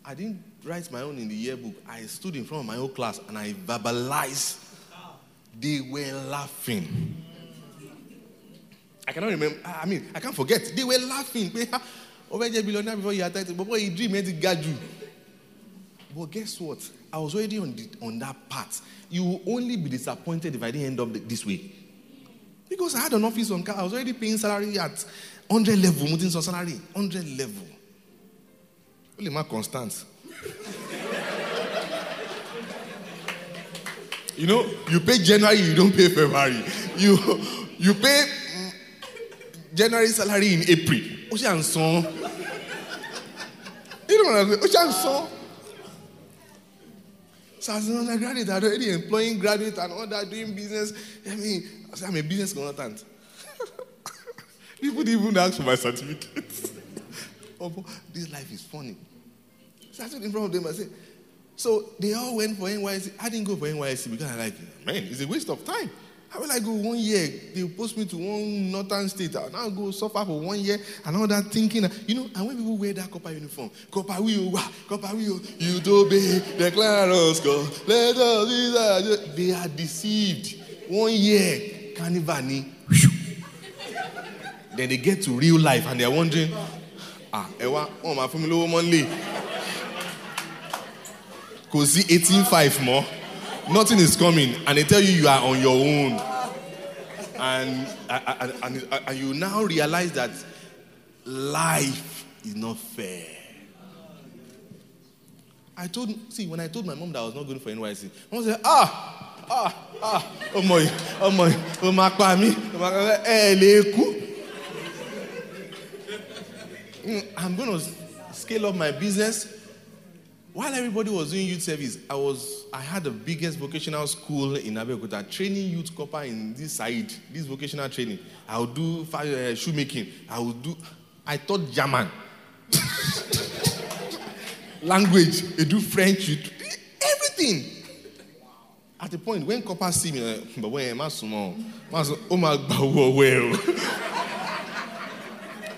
I didn't write my own in the yearbook I stood in front of my own class and I verbalized they were laughing I cannot remember. I mean, I can't forget. They were laughing. Pé, "Ah, ó fẹ́ jẹ́ billionaire before you are thirty. But boy, he dream ẹ ti ga jù. But guess what? I was already on, the, on that path. You will only be disappointed if I didn't end up this way. Because I had an office on car. I was already paying salary at 100 level. Mo ti san salary 100 level. Ó lè má constant. You know, you pay January, you don't pay February. You you pay mm, January salary in April. Ó ṣe à ń san. You know what I'm saying? Ó ṣe à ń san. So as an undergraduate, I'm already employing graduates and all that, doing business. I mean, I I'm a business consultant. People didn't even ask for my certificate. oh, this life is funny. So I stood in front of them and said, so they all went for NYSC. I didn't go for NYSC because I like, man, it's a waste of time. How will I go one year? They post me to one northern state. I'll now go suffer for one year and all that thinking. You know, and when people wear that copper uniform, copper wheel, copper wheel, you to be declare us go. Let us be. They are deceived. One year, carnival ni. Then they get to real life and they're wondering, ah, Ewa, oh, my family kò sí eighteen five mọ́ nothing is coming and they tell you you are on your own and and, and, and you now realize that life is not fair. I told see when I told my mom that I was not going for NYC, mom said ah ah ah ọmọ yìí ọmọ yìí o máa pa mí o máa pa ẹ lè kú. Mm, I'm going to scale up my business. While everybody was doing youth service, I was I had the biggest vocational school in Abeokuta, training youth copper in this side, this vocational training. I would do fi- uh, shoemaking. I would do. I taught German, language. I do French. you do- everything. At the point when copper see me, but when am small? Oh my well.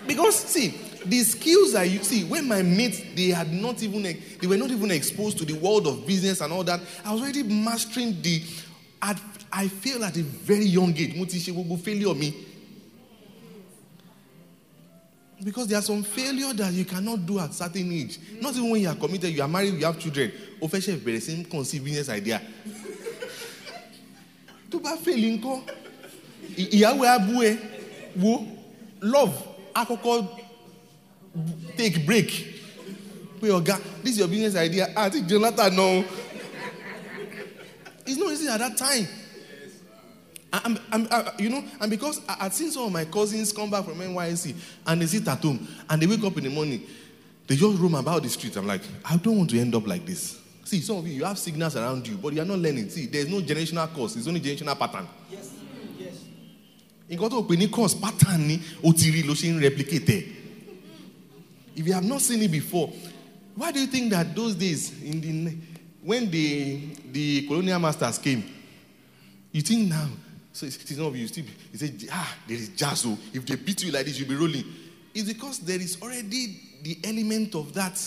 because see, the skills that you see, when my mates they had not even they were not even exposed to the world of business and all that, I was already mastering the at, I failed at a very young age. Mo ti ṣe failure mi. Because there are some failure that you cannot do at certain age. Not even when you are committed, you are married, you have children. O fẹ́ ṣe bẹ̀rẹ̀ sí conceive business idea. Tó bá fail ńkọ́, ìyàwó abú wo love àkọ́kọ́ take break. Pé ọ̀gá, this is your business idea. Àti ah, Jonathan náà. It's not easy at that time. I'm, I'm, I, you know, and because I, I'd seen some of my cousins come back from NYSC and they sit at home and they wake up in the morning, they just roam about the street. I'm like, I don't want to end up like this. See, some of you, you have signals around you, but you are not learning. See, there's no generational cause, it's only generational pattern. Yes. Yes. pè ní cause pattern o ti rí ló ṣe ń replicate if you have not seen it before why do you think that those days in the when the the colonial masters came you think now so it's, it's not you still he said ah there is jazz oh if they beat you like this you'll be rolling it's because there is already the element of that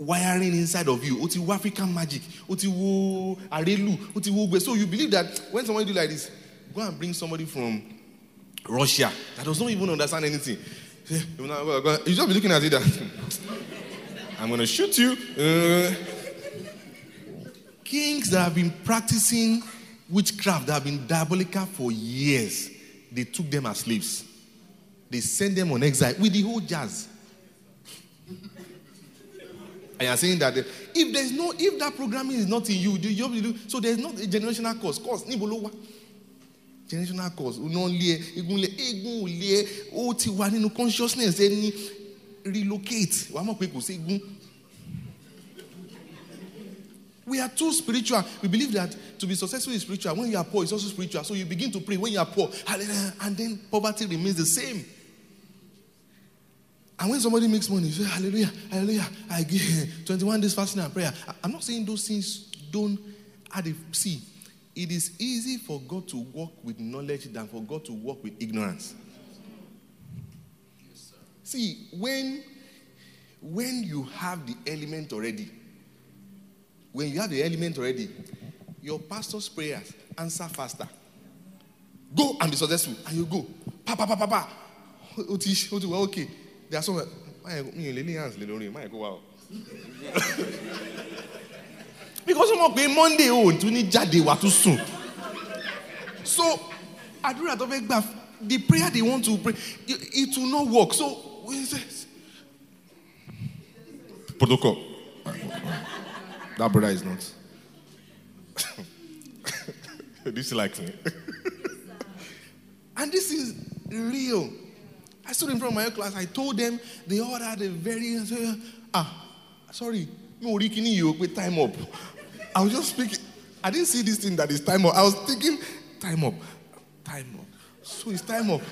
wiring inside of you. Oti African magic. Oti wo arelu. Oti wo So you believe that when somebody do like this, go and bring somebody from Russia that does not even understand anything. You just be looking at it that I'm going to shoot you. Uh, kings that have been practicing witchcraft, that have been diabolical for years, they took them as slaves. They sent them on exile with the whole jazz. I am saying that if there's no, if that programming is not in you, do you do so there's not a generational cause. Cause. Generational cause. Unonlie, egunle, egunle, o ti wa nínú consciousness ẹni relocate. Wàá mọ̀ pé kò egun. We are too spiritual. We believe that to be successful is spiritual. When you are poor, it's also spiritual. So you begin to pray when you are poor, and then poverty remains the same. And when somebody makes money, you say, Hallelujah, Hallelujah. I give 21 days fasting and prayer. I'm not saying those things don't add a see. It is easy for God to work with knowledge than for God to work with ignorance. Yes, see, when when you have the element already, when you have the element already, your pastor's prayers answer faster. Go and be successful. And you go. Pa, pa, pa, pa, pa. Okay. There are some that, because ọmọ pé monday ò tún ní jáde wà tún sùn so àdúrà tó fẹ́ gbà the prayer they want to pray it, will not work so protocol. That brother is not. this likes me. and this is real. I stood in front of my class. I told them they all had a very ah sorry no rikini you with time up. I was just speaking. I didn't see this thing that is time up. I was thinking time up, time up. So it's time up.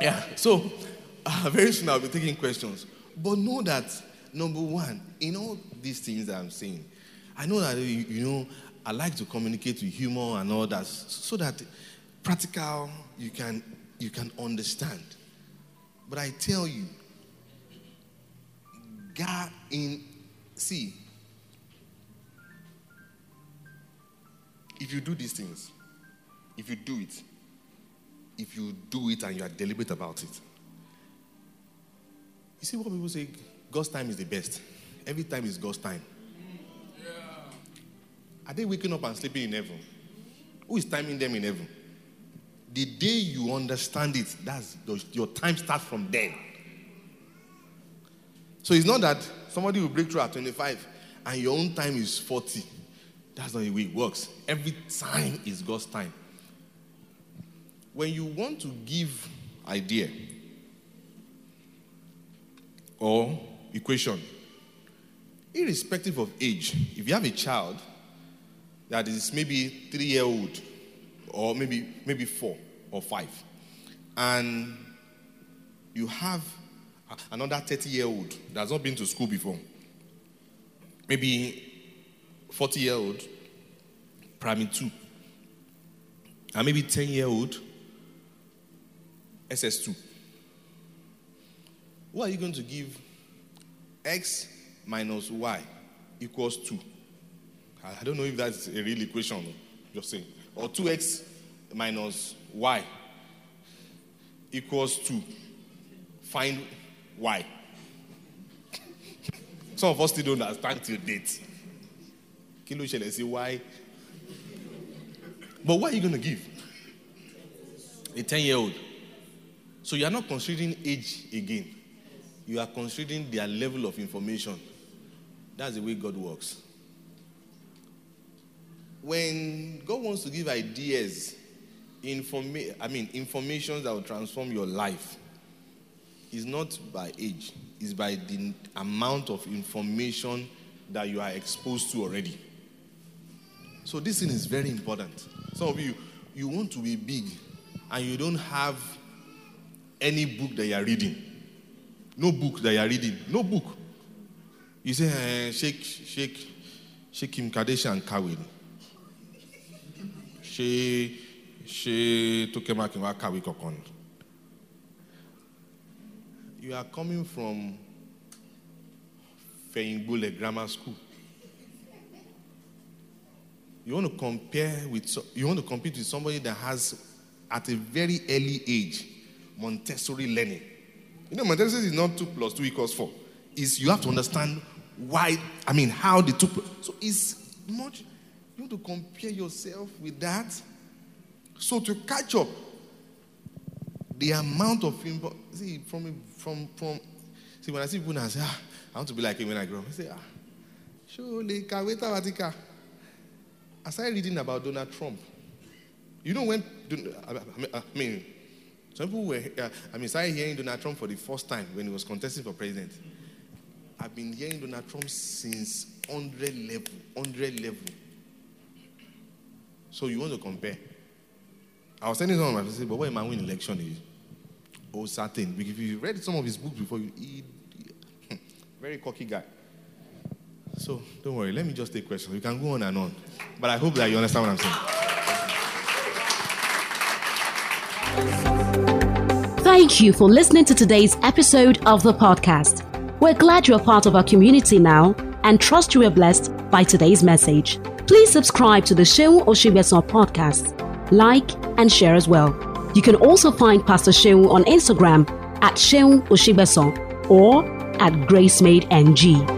yeah. So uh, very soon I'll be taking questions. But know that Number one, in all these things that I'm saying, I know that, you, you know, I like to communicate with humor and all that so that practical you can, you can understand. But I tell you, God in, see, if you do these things, if you do it, if you do it and you are deliberate about it, you see what people say God's time is the best. Every time is God's time. Yeah. Are they waking up and sleeping in heaven? Who is timing them in heaven? The day you understand it, that's your time starts from then. So it's not that somebody will break through at 25 and your own time is 40. That's not the way it works. Every time is God's time. When you want to give idea or equation. Irrespective of age, if you have a child that is maybe three year old or maybe maybe four or five, and you have another 30 year old that's not been to school before, maybe 40 year old, primary two, and maybe 10 year old, SS2. What are you going to give x minus y equals 2? I don't know if that's a real equation, just saying. Or 2x minus y equals 2. Find y. Some of us still don't understand till date. Kilo shall I say why? But what are you going to give? A 10 year old. So you are not considering age again. You are considering their level of information. That's the way God works. When God wants to give ideas, informa- I mean information that will transform your life, is not by age, it's by the amount of information that you are exposed to already. So this thing is very important. Some of you, you want to be big and you don't have any book that you are reading. No book that you are reading. No book. You say, eh, shake, shake, shake Kim Kardashian Kawin. She, she took him Kawi Kokon. You are coming from Feingbule Grammar School. You want to compare with, you want to compete with somebody that has, at a very early age, Montessori learning. You know, Montessori is not 2 plus 2 equals 4. Is you have to understand why, I mean, how the 2 So it's much, you want to compare yourself with that. So to catch up, the amount of info, see, from, from, from, see, when I see people I say, ah, I want to be like him when I grow up, I say, ah, surely, Kaweta Vatika. I started reading about Donald Trump. You know when, I mean, some people were, uh, I mean, started hearing Donald Trump for the first time when he was contesting for president. I've been hearing Donald Trump since 100 level, 100 level. So you want to compare. I was telling someone, I said, but when man win election is oh certain. If you read some of his books before, you he, he, hmm, very cocky guy. So don't worry, let me just take questions. We can go on and on. But I hope that you understand what I'm saying. Thank you for listening to today's episode of the podcast. We're glad you're part of our community now and trust you were blessed by today's message. Please subscribe to the Seun Osigbesan podcast, like, and share as well. You can also find Pastor Seun on Instagram at Seun Osigbesan or at GraceMadeNG.